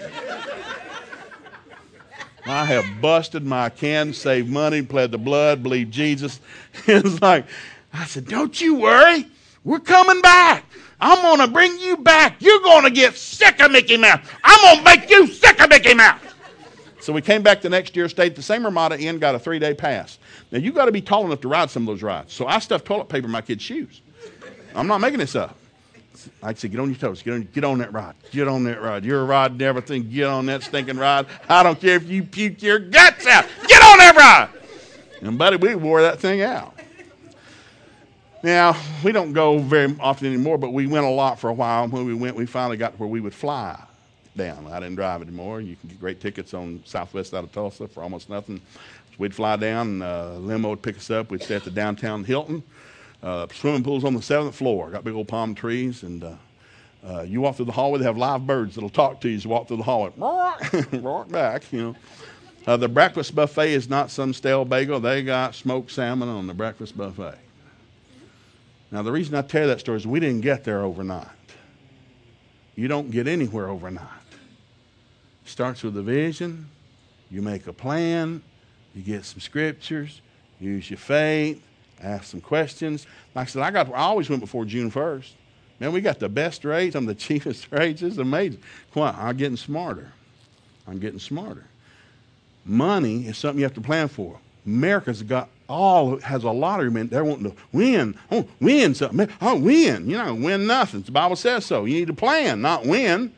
Speaker 1: I have busted my can, saved money, pled the blood, believed Jesus. it's like, I said, don't you worry. We're coming back. I'm going to bring you back. You're going to get sick of Mickey Mouse. I'm going to make you sick of Mickey Mouse. So we came back the next year, stayed at the same Ramada Inn, got a three day pass. Now, you got to be tall enough to ride some of those rides. So I stuffed toilet paper in my kids' shoes. I'm not making this up. I said, get on your toes. Get on, get on that rod. Get on that rod. You're a ride and everything. Get on that stinking rod. I don't care if you puke your guts out. Get on that rod. And, buddy, we wore that thing out. Now, we don't go very often anymore, but we went a lot for a while. And When we went, we finally got to where we would fly down. I didn't drive anymore. You can get great tickets on Southwest out of Tulsa for almost nothing. So we'd fly down, and uh, limo would pick us up. We'd stay at the downtown Hilton. Uh, swimming pools on the seventh floor. Got big old palm trees, and uh, uh, you walk through the hallway. They have live birds that'll talk to you as you walk through the hallway. Walk back, you know. Uh, the breakfast buffet is not some stale bagel. They got smoked salmon on the breakfast buffet. Now, the reason I tell you that story is we didn't get there overnight. You don't get anywhere overnight. It starts with a vision. You make a plan. You get some scriptures. Use your faith ask some questions. Like I said, I got I always went before June 1st. Man, we got the best rates. I'm the cheapest rates. It's amazing. I'm getting smarter. I'm getting smarter. Money is something you have to plan for. America's got all has a lottery man. They're wanting to win. I Oh, win something. Oh, win. You know, win nothing. The Bible says so. You need to plan, not win.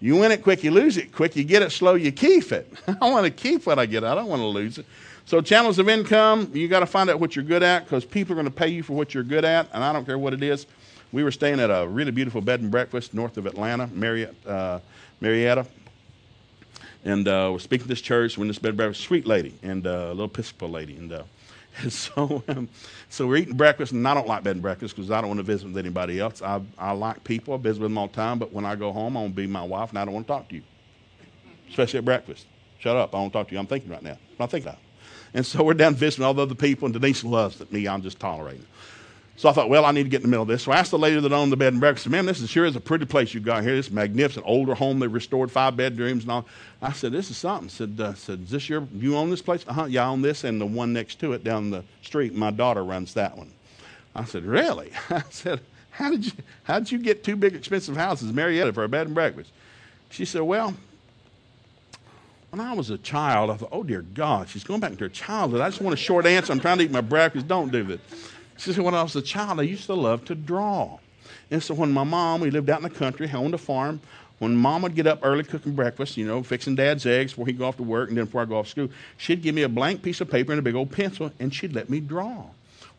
Speaker 1: You win it quick, you lose it quick. You get it slow, you keep it. I want to keep what I get. I don't want to lose it. So, channels of income, you got to find out what you're good at because people are going to pay you for what you're good at, and I don't care what it is. We were staying at a really beautiful bed and breakfast north of Atlanta, Marriott, uh, Marietta. And uh, we're speaking to this church. We're in this bed and breakfast, sweet lady, and uh, a little Episcopal lady. And, uh, and so, um, so we're eating breakfast, and I don't like bed and breakfast because I don't want to visit with anybody else. I, I like people, I visit with them all the time, but when I go home, I want to be my wife, and I don't want to talk to you, especially at breakfast. Shut up, I don't talk to you. I'm thinking right now. I'm thinking. And so we're down visiting all the other people, and Denise loves me. I'm just tolerating. So I thought, well, I need to get in the middle of this. So I asked the lady that owned the bed and breakfast, man, this is, sure is a pretty place you got here. This magnificent older home. They restored five bedrooms and all. I said, this is something. Said, uh, said, is this your, you own this place? Uh-huh, yeah, I own this and the one next to it down the street. My daughter runs that one. I said, really? I said, how did you, how did you get two big expensive houses Marietta for a bed and breakfast? She said, well, when I was a child, I thought, oh dear God, she's going back into her childhood. I just want a short answer. I'm trying to eat my breakfast. Don't do this. She said, when I was a child, I used to love to draw. And so when my mom, we lived out in the country, owned a farm, when mom would get up early cooking breakfast, you know, fixing dad's eggs before he'd go off to work and then before I go off to school, she'd give me a blank piece of paper and a big old pencil and she'd let me draw.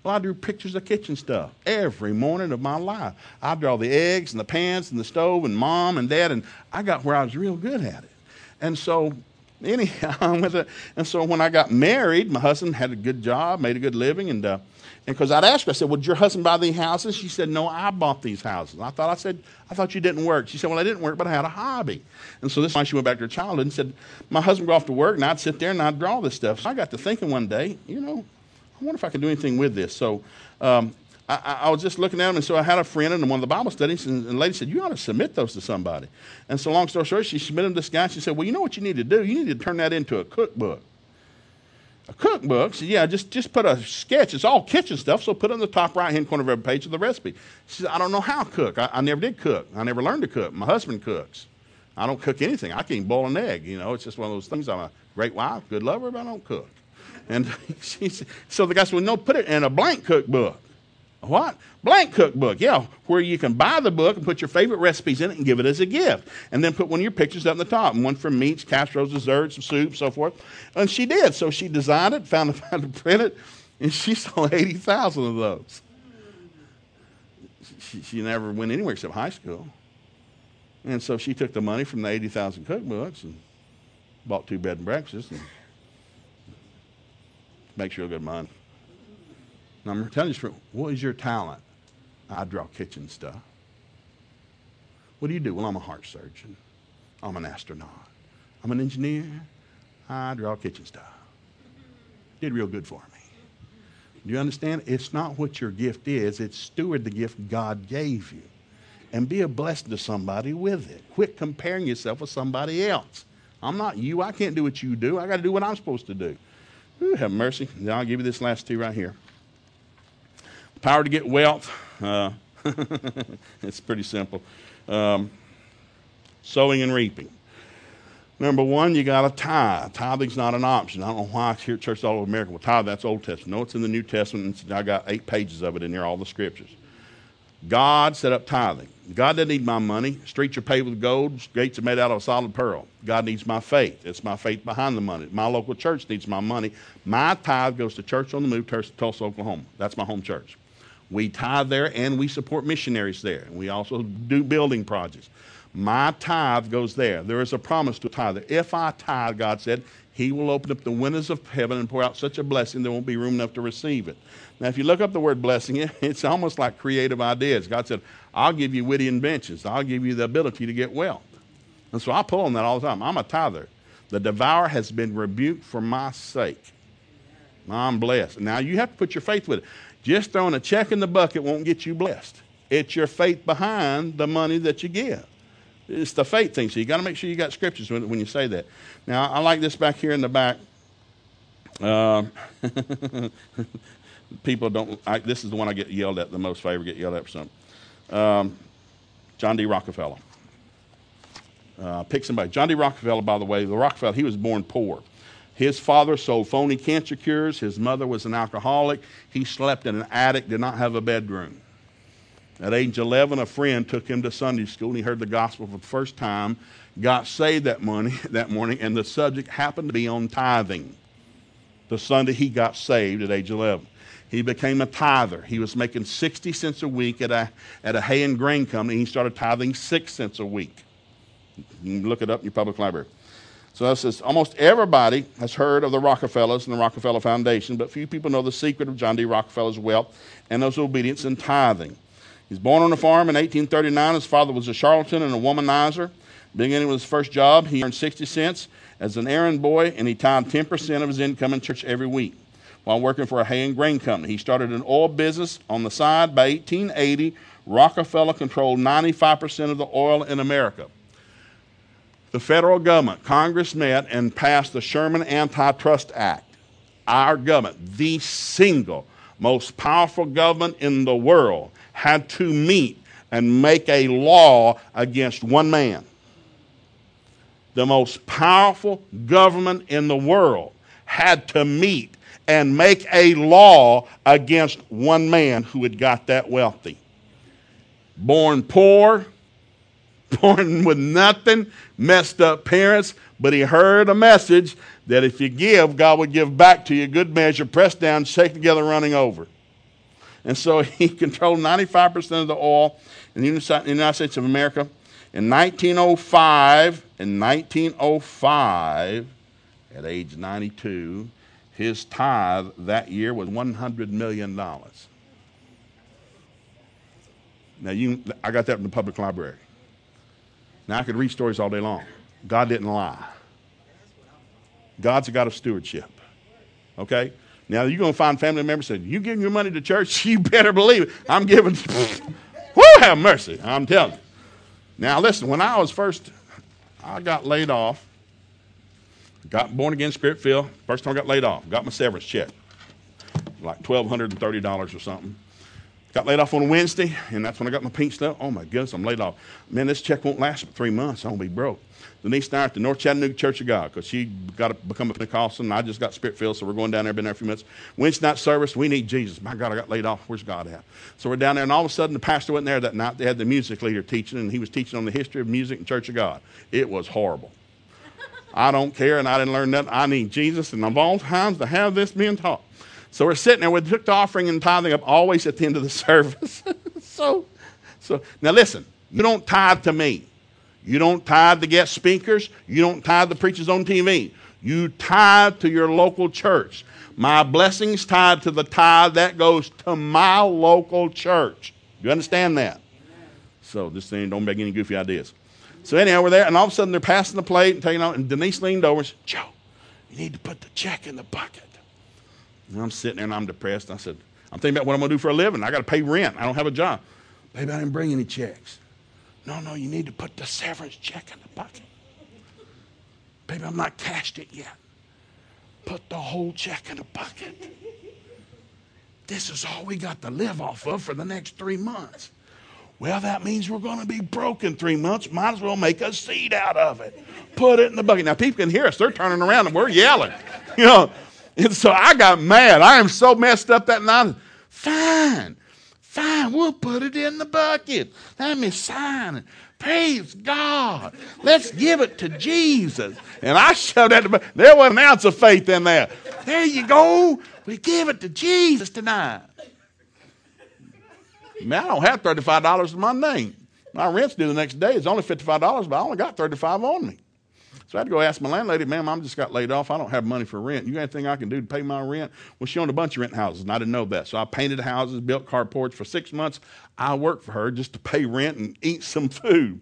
Speaker 1: Well, I drew pictures of kitchen stuff every morning of my life. I draw the eggs and the pans and the stove and mom and dad, and I got where I was real good at it. And so anyhow, with it. And so when I got married, my husband had a good job, made a good living, and uh, and because I'd asked her, I said, "Well, did your husband buy these houses?" She said, "No, I bought these houses." I thought I said, "I thought you didn't work." She said, "Well, I didn't work, but I had a hobby." And so this is why she went back to her childhood and said, "My husband would go off to work, and I'd sit there and I'd draw this stuff." So I got to thinking one day, you know, I wonder if I could do anything with this. So um, I, I, was just looking at them, and so I had a friend in one of the Bible studies, and, and the lady said, You ought to submit those to somebody. And so, long story short, she submitted them to this guy. She said, Well, you know what you need to do? You need to turn that into a cookbook. A cookbook? She said, Yeah, just, just put a sketch. It's all kitchen stuff, so put it on the top right hand corner of every page of the recipe. She said, I don't know how to cook. I, I never did cook. I never learned to cook. My husband cooks. I don't cook anything. I can't boil an egg. You know, it's just one of those things. I'm a great wife, good lover, but I don't cook. And she said, so the guy said, Well, no, put it in a blank cookbook. What? Blank cookbook, yeah, where you can buy the book and put your favorite recipes in it and give it as a gift. And then put one of your pictures up in the top, and one for meats, casseroles, desserts, some soup, so forth. And she did. So she designed it, found a found to print it, and she sold 80,000 of those. she, she never went anywhere except high school. And so she took the money from the 80,000 cookbooks and bought two bed and breakfasts and make sure good money. And I'm telling you, what is your talent? I draw kitchen stuff. What do you do? Well, I'm a heart surgeon. I'm an astronaut. I'm an engineer. I draw kitchen stuff. Did real good for me. Do you understand? It's not what your gift is, it's steward the gift God gave you. And be a blessing to somebody with it. Quit comparing yourself with somebody else. I'm not you. I can't do what you do. I got to do what I'm supposed to do. Ooh, have mercy. Now I'll give you this last two right here. Power to get wealth. Uh, it's pretty simple. Um, sowing and reaping. Number one, you got to tithe. Tithing's not an option. I don't know why here at churches all over America, well, tithe, that's Old Testament. No, it's in the New Testament. I got eight pages of it in there, all the scriptures. God set up tithing. God doesn't need my money. Streets are paved with gold. Gates are made out of solid pearl. God needs my faith. It's my faith behind the money. My local church needs my money. My tithe goes to Church on the Move, Tulsa, Oklahoma. That's my home church. We tithe there and we support missionaries there. We also do building projects. My tithe goes there. There is a promise to tithe. If I tithe, God said, He will open up the windows of heaven and pour out such a blessing there won't be room enough to receive it. Now, if you look up the word blessing, it's almost like creative ideas. God said, I'll give you witty inventions. I'll give you the ability to get wealth. And so I pull on that all the time. I'm a tither. The devourer has been rebuked for my sake. I'm blessed. Now you have to put your faith with it. Just throwing a check in the bucket won't get you blessed. It's your faith behind the money that you give. It's the faith thing. So you got to make sure you got scriptures when, when, you say that. Now I like this back here in the back. Uh, people don't. I, this is the one I get yelled at the most. Ever get yelled at for something. Um, John D. Rockefeller. Uh, pick somebody. John D. Rockefeller, by the way, the Rockefeller, he was born poor. His father sold phony cancer cures. His mother was an alcoholic. He slept in an attic, did not have a bedroom. At age 11, a friend took him to Sunday school and he heard the gospel for the first time, got saved that morning, that morning, and the subject happened to be on tithing. The Sunday he got saved at age 11. He became a tither. He was making 60 cents a week at a, at a hay and grain company. He started tithing 6 cents a week. You can look it up in your public library. So that says almost everybody has heard of the Rockefellers and the Rockefeller Foundation, but few people know the secret of John D. Rockefeller's wealth and his obedience and tithing. He's born on a farm in 1839. His father was a charlatan and a womanizer. Beginning with his first job, he earned 60 cents as an errand boy, and he tithed 10% of his income in church every week while working for a hay and grain company. He started an oil business on the side. By 1880, Rockefeller controlled 95% of the oil in America. The federal government, Congress met and passed the Sherman Antitrust Act. Our government, the single most powerful government in the world, had to meet and make a law against one man. The most powerful government in the world had to meet and make a law against one man who had got that wealthy. Born poor, born with nothing, messed up parents, but he heard a message that if you give, God would give back to you good measure, pressed down, shaken together, running over. And so he controlled 95% of the oil in the United States of America. In 1905, in 1905, at age 92, his tithe that year was $100 million. Now, you, I got that from the public library. Now, I could read stories all day long. God didn't lie. God's a God of stewardship. Okay? Now, you're going to find family members saying, You giving your money to church? You better believe it. I'm giving. Whoo, have mercy. I'm telling you. Now, listen, when I was first, I got laid off Got born again, spirit filled. First time I got laid off. Got my severance check, like twelve hundred and thirty dollars or something. Got laid off on Wednesday, and that's when I got my pink stuff. Oh my goodness, I'm laid off. Man, this check won't last for three months. I'm gonna be broke. Denise and I at the North Chattanooga Church of God because she got to become a Pentecostal, and I just got spirit filled, so we're going down there. Been there a few minutes. Wednesday night service, we need Jesus. My God, I got laid off. Where's God at? So we're down there, and all of a sudden the pastor went there that night. They had the music leader teaching, and he was teaching on the history of music and Church of God. It was horrible. I don't care, and I didn't learn nothing. I need Jesus, and of all times to have this being taught. So we're sitting there. We took the offering and tithing up always at the end of the service. so so, now listen, you don't tithe to me. You don't tithe to guest speakers. You don't tithe the preachers on TV. You tithe to your local church. My blessings tied to the tithe that goes to my local church. You understand that? So this thing don't make any goofy ideas. So anyhow, we're there, and all of a sudden they're passing the plate and taking out, and Denise leaned over and said, Joe, you need to put the check in the bucket. And I'm sitting there and I'm depressed. I said, I'm thinking about what I'm going to do for a living. I got to pay rent. I don't have a job. Baby, I didn't bring any checks. No, no, you need to put the severance check in the bucket. Baby, I'm not cashed it yet. Put the whole check in the bucket. This is all we got to live off of for the next three months. Well, that means we're going to be broke in three months. Might as well make a seed out of it. Put it in the bucket. Now, people can hear us. They're turning around and we're yelling. You know, and so I got mad. I am so messed up that night. Fine. Fine. We'll put it in the bucket. Let me sign it. Praise God. Let's give it to Jesus. And I showed that. There wasn't an ounce of faith in there. There you go. We give it to Jesus tonight. Man, I don't have $35 in my name. My rent's due the next day. It's only $55, but I only got 35 on me. So I had to go ask my landlady, ma'am, I just got laid off. I don't have money for rent. You got anything I can do to pay my rent? Well, she owned a bunch of rent houses, and I didn't know that. So I painted houses, built carports for six months. I worked for her just to pay rent and eat some food.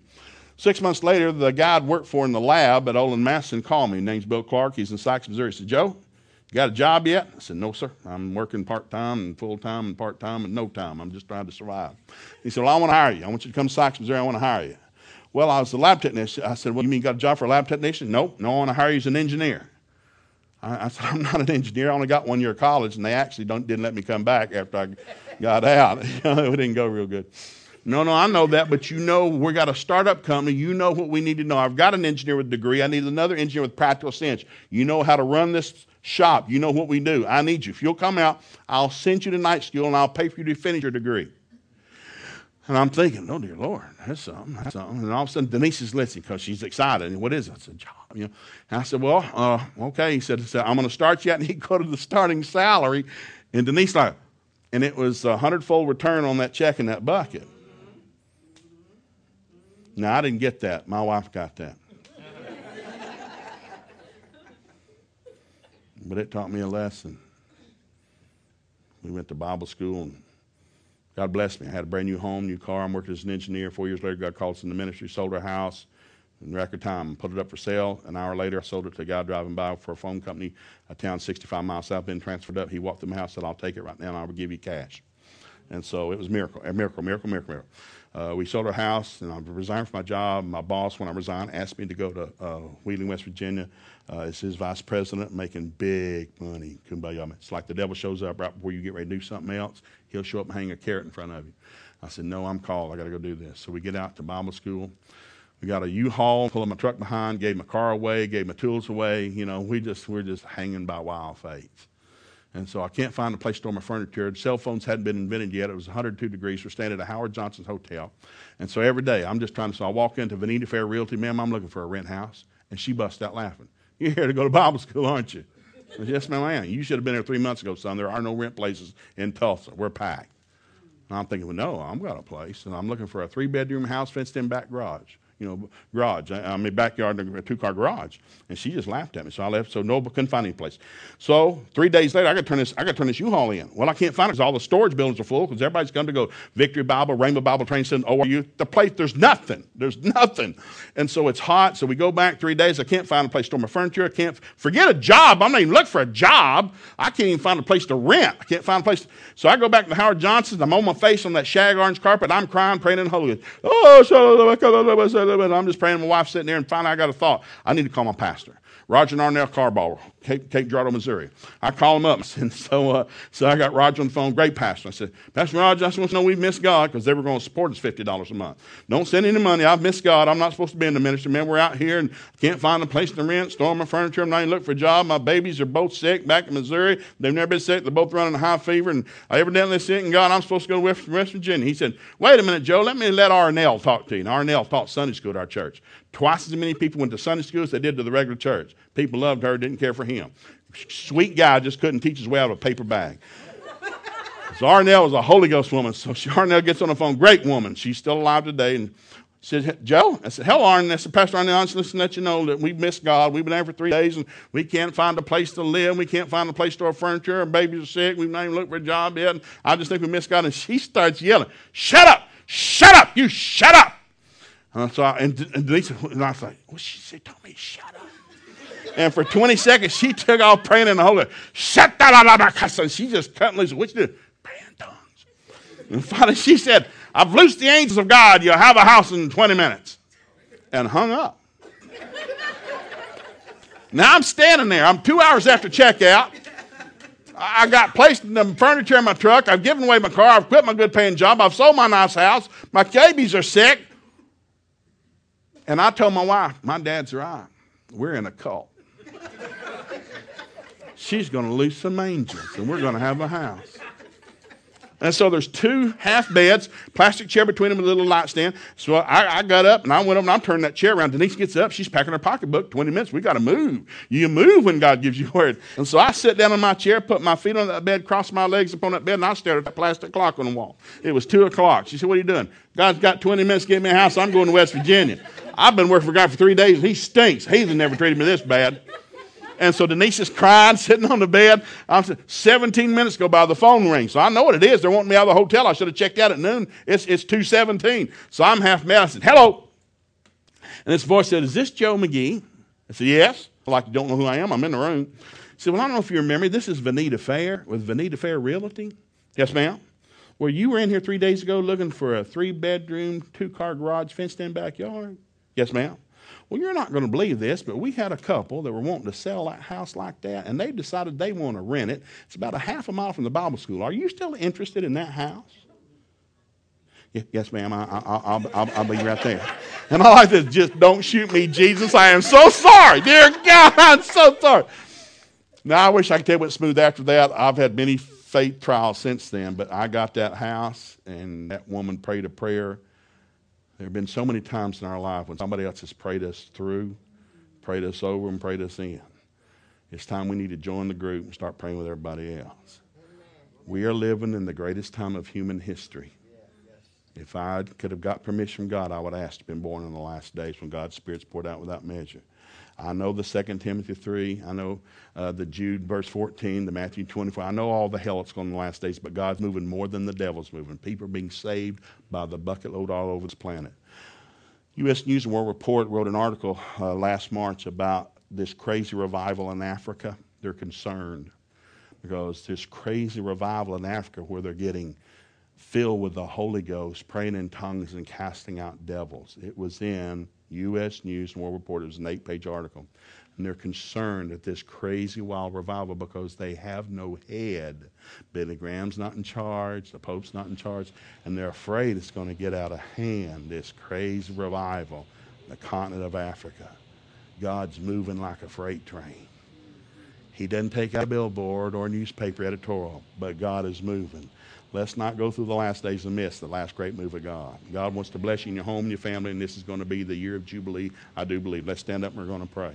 Speaker 1: Six months later, the guy I'd worked for in the lab at Olin Mathieson called me. His name's Bill Clark. He's in Sikes, Missouri. He said, Joe, you got a job yet? I said, No, sir. I'm working part time and full time and part time and no time. I'm just trying to survive. He said, Well, I want to hire you. I want you to come to Sikes, Missouri. I want to hire you. Well, I was a lab technician. I said, Well, you mean you got a job for a lab technician? Nope. No, I want to hire you as an engineer. I, I said, I'm not an engineer. I only got one year of college, and they actually didn't let me come back after I got out. it didn't go real good. No, no, I know that, but you know we got a startup company. You know what we need to know. I've got an engineer with a degree. I need another engineer with practical sense. You know how to run this shop. You know what we do. I need you. If you'll come out, I'll send you to night school and I'll pay for you to finish your degree. And I'm thinking, oh dear Lord, that's something, that's something. And all of a sudden, Denise is listening because she's excited. And what is it? It's a job. You know. And I said, well, uh, okay. He said, I'm going to start you out, and he go to the starting salary. And Denise like, and it was a hundredfold return on that check in that bucket. Now I didn't get that. My wife got that. but it taught me a lesson. We went to Bible school and God blessed me. I had a brand new home, new car. I'm working as an engineer. Four years later, God called us in the ministry, sold our house in record time, put it up for sale. An hour later, I sold it to a guy driving by for a phone company, a town 65 miles south, been transferred up. He walked through my house, and said, I'll take it right now, and I will give you cash. And so it was a miracle, a miracle, miracle, miracle, miracle. Uh, we sold our house, and I resigned from my job. My boss, when I resigned, asked me to go to uh, Wheeling, West Virginia uh, as his vice president, making big money. It's like the devil shows up right before you get ready to do something else. He'll show up and hang a carrot in front of you. I said, No, I'm called. I got to go do this. So we get out to Bible school. We got a U-Haul, pulling my truck behind, gave my car away, gave my tools away. You know, we just we're just hanging by wild faith. And so I can't find a place to store my furniture. Cell phones hadn't been invented yet. It was 102 degrees. We're staying at a Howard Johnson's hotel. And so every day I'm just trying to, so I walk into Vanita Fair Realty, ma'am, I'm looking for a rent house. And she busts out laughing. You're here to go to Bible school, aren't you? Yes, ma'am, I am. You should have been here three months ago, son. There are no rent places in Tulsa. We're packed. And I'm thinking, well, no, I've got a place. And I'm looking for a three bedroom house, fenced in back garage you know, garage. I, I mean, backyard, a two car garage. And she just laughed at me. So I left. So no, couldn't find any place. So three days later, I got to turn this, I got to turn this U-Haul in. Well, I can't find it because all the storage buildings are full because everybody's come to go Victory Bible, Rhema Bible Training Center, ORU. The place, there's nothing. There's nothing. And so it's hot. So we go back three days. I can't find a place to store my furniture. I can't forget a job. I'm not even looking for a job. I can't even find a place to rent. I can't find a place. To, so I go back to Howard Johnson's. I'm on my face on that shag orange carpet. I'm crying, praying in the Holy Ghost. Oh, I'm just praying my wife sitting there, and finally I got a thought. I need to call my pastor. Roger and Arnell Carbaugh, Cape, Cape Girardeau, Missouri. I call him up, and so, uh, so I got Roger on the phone, great pastor. I said, Pastor Roger, I just want to know we've missed God because they were going to support us $50 a month. Don't send any money. I've missed God. I'm not supposed to be in the ministry. Man, we're out here and can't find a place to rent, store my furniture. I'm not even looking for a job. My babies are both sick back in Missouri. They've never been sick. They're both running a high fever, and I evidently sick, and God, I'm supposed to go to West, West Virginia. He said, Wait a minute, Joe, let me let Arnell talk to you. And Arnell taught Sunday school at our church. Twice as many people went to Sunday school as they did to the regular church. People loved her, didn't care for him. Sweet guy, just couldn't teach his way out of a paper bag. So Arnell was a Holy Ghost woman. So she, Arnell gets on the phone. Great woman. She's still alive today. And said, Joe, I said, hello, Arnell. I said, Pastor Arnell, I just listen to let you know that we've missed God. We've been there for three days and we can't find a place to live. We can't find a place to store furniture. Our babies are sick. We've not even looked for a job yet. And I just think we missed God. And she starts yelling, shut up, shut up, you shut up. And, so I, and, and Denise, and I was like, well, she said, told me, shut up. And for 20 seconds, she took off praying in the Holy Ghost. Shut that And she just cut loose. What you do? Praying tongues. And finally, she said, I've loosed the angels of God. You'll have a house in 20 minutes. And hung up. now I'm standing there. I'm two hours after checkout. I got placed in the furniture in my truck. I've given away my car. I've quit my good paying job. I've sold my nice house. My babies are sick. And I told my wife, my dad's right. We're in a cult. She's going to lose some angels, and we're going to have a house. And so there's two half beds, plastic chair between them, a little light stand. So I, I got up and I went up and I'm turning that chair around. Denise gets up, she's packing her pocketbook. 20 minutes, we got to move. You move when God gives you word. And so I sit down in my chair, put my feet on that bed, cross my legs upon that bed, and I stared at that plastic clock on the wall. It was 2 o'clock. She said, What are you doing? God's got 20 minutes to get me a house. I'm going to West Virginia. I've been working for God for three days. And he stinks. He's never treated me this bad. And so Denise is crying, sitting on the bed. I'm 17 minutes go by, the phone rings. So I know what it is. They're wanting me out of the hotel. I should have checked out at noon. It's, it's 217. So I'm half mad. I said, hello. And this voice said, is this Joe McGee? I said, yes. Like you don't know who I am. I'm in the room. He said, well, I don't know if you remember. This is Vanita Fair with Vanita Fair Realty. Yes, ma'am. Well, you were in here three days ago looking for a three bedroom, two car garage, fenced in backyard. Yes, ma'am. Well, you're not going to believe this, but we had a couple that were wanting to sell that house like that, and they decided they want to rent it. It's about a half a mile from the Bible school. Are you still interested in that house? Yes, ma'am. I, will I'll, I'll be right there. And I like this just don't shoot me, Jesus. I am so sorry. Dear God, I'm so sorry. Now, I wish I could tell you smooth after that. I've had many faith trials since then, but I got that house, and that woman prayed a prayer there have been so many times in our life when somebody else has prayed us through, prayed us over, and prayed us in. It's time we need to join the group and start praying with everybody else. We are living in the greatest time of human history. If I could have got permission from God, I would have asked to been born in the last days when God's Spirit's poured out without measure. I know the 2 Timothy 3. I know uh, the Jude verse 14, the Matthew 24. I know all the hell that's going on in the last days, but God's moving more than the devil's moving. People are being saved by the bucket load all over this planet. U.S. News and World Report wrote an article uh, last March about this crazy revival in Africa. They're concerned because this crazy revival in Africa where they're getting filled with the Holy Ghost, praying in tongues and casting out devils. It was in U.S. News and World Report. It was an eight page article. And they're concerned at this crazy wild revival because they have no head. Billy Graham's not in charge, the Pope's not in charge, and they're afraid it's going to get out of hand, this crazy revival, in the continent of Africa. God's moving like a freight train. He doesn't take out a billboard or a newspaper editorial, but God is moving. Let's not go through the last days and miss the last great move of God. God wants to bless you in your home and your family, and this is going to be the year of Jubilee. I do believe. Let's stand up and we're going to pray.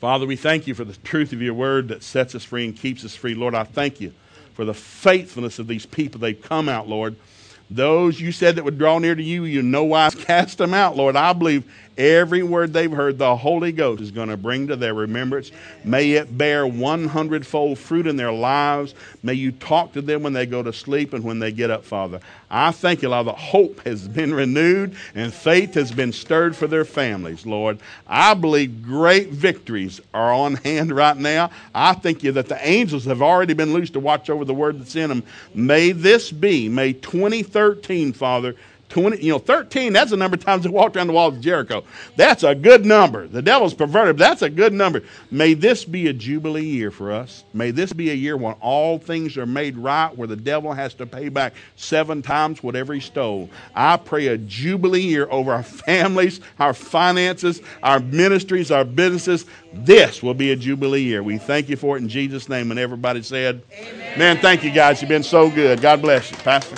Speaker 1: Father, we thank you for the truth of your word that sets us free and keeps us free. Lord, I thank you for the faithfulness of these people. They've come out, Lord. Those you said that would draw near to you, you no wise cast them out, Lord. I believe Every word they've heard, the Holy Ghost is going to bring to their remembrance. May it bear 100 fold fruit in their lives. May you talk to them when they go to sleep and when they get up, Father. I thank you, Lord, that hope has been renewed and faith has been stirred for their families, Lord. I believe great victories are on hand right now. I thank you that the angels have already been loosed to watch over the word that's in them. May this be, may 2013, Father, 20, you know, 13, that's the number of times they walked around the walls of Jericho. That's a good number. The devil's perverted, that's a good number. May this be a jubilee year for us. May this be a year when all things are made right, where the devil has to pay back seven times whatever he stole. I pray a jubilee year over our families, our finances, our ministries, our businesses. This will be a jubilee year. We thank you for it in Jesus' name. And everybody said, Amen. Man, thank you guys. You've been so good. God bless you. Pastor.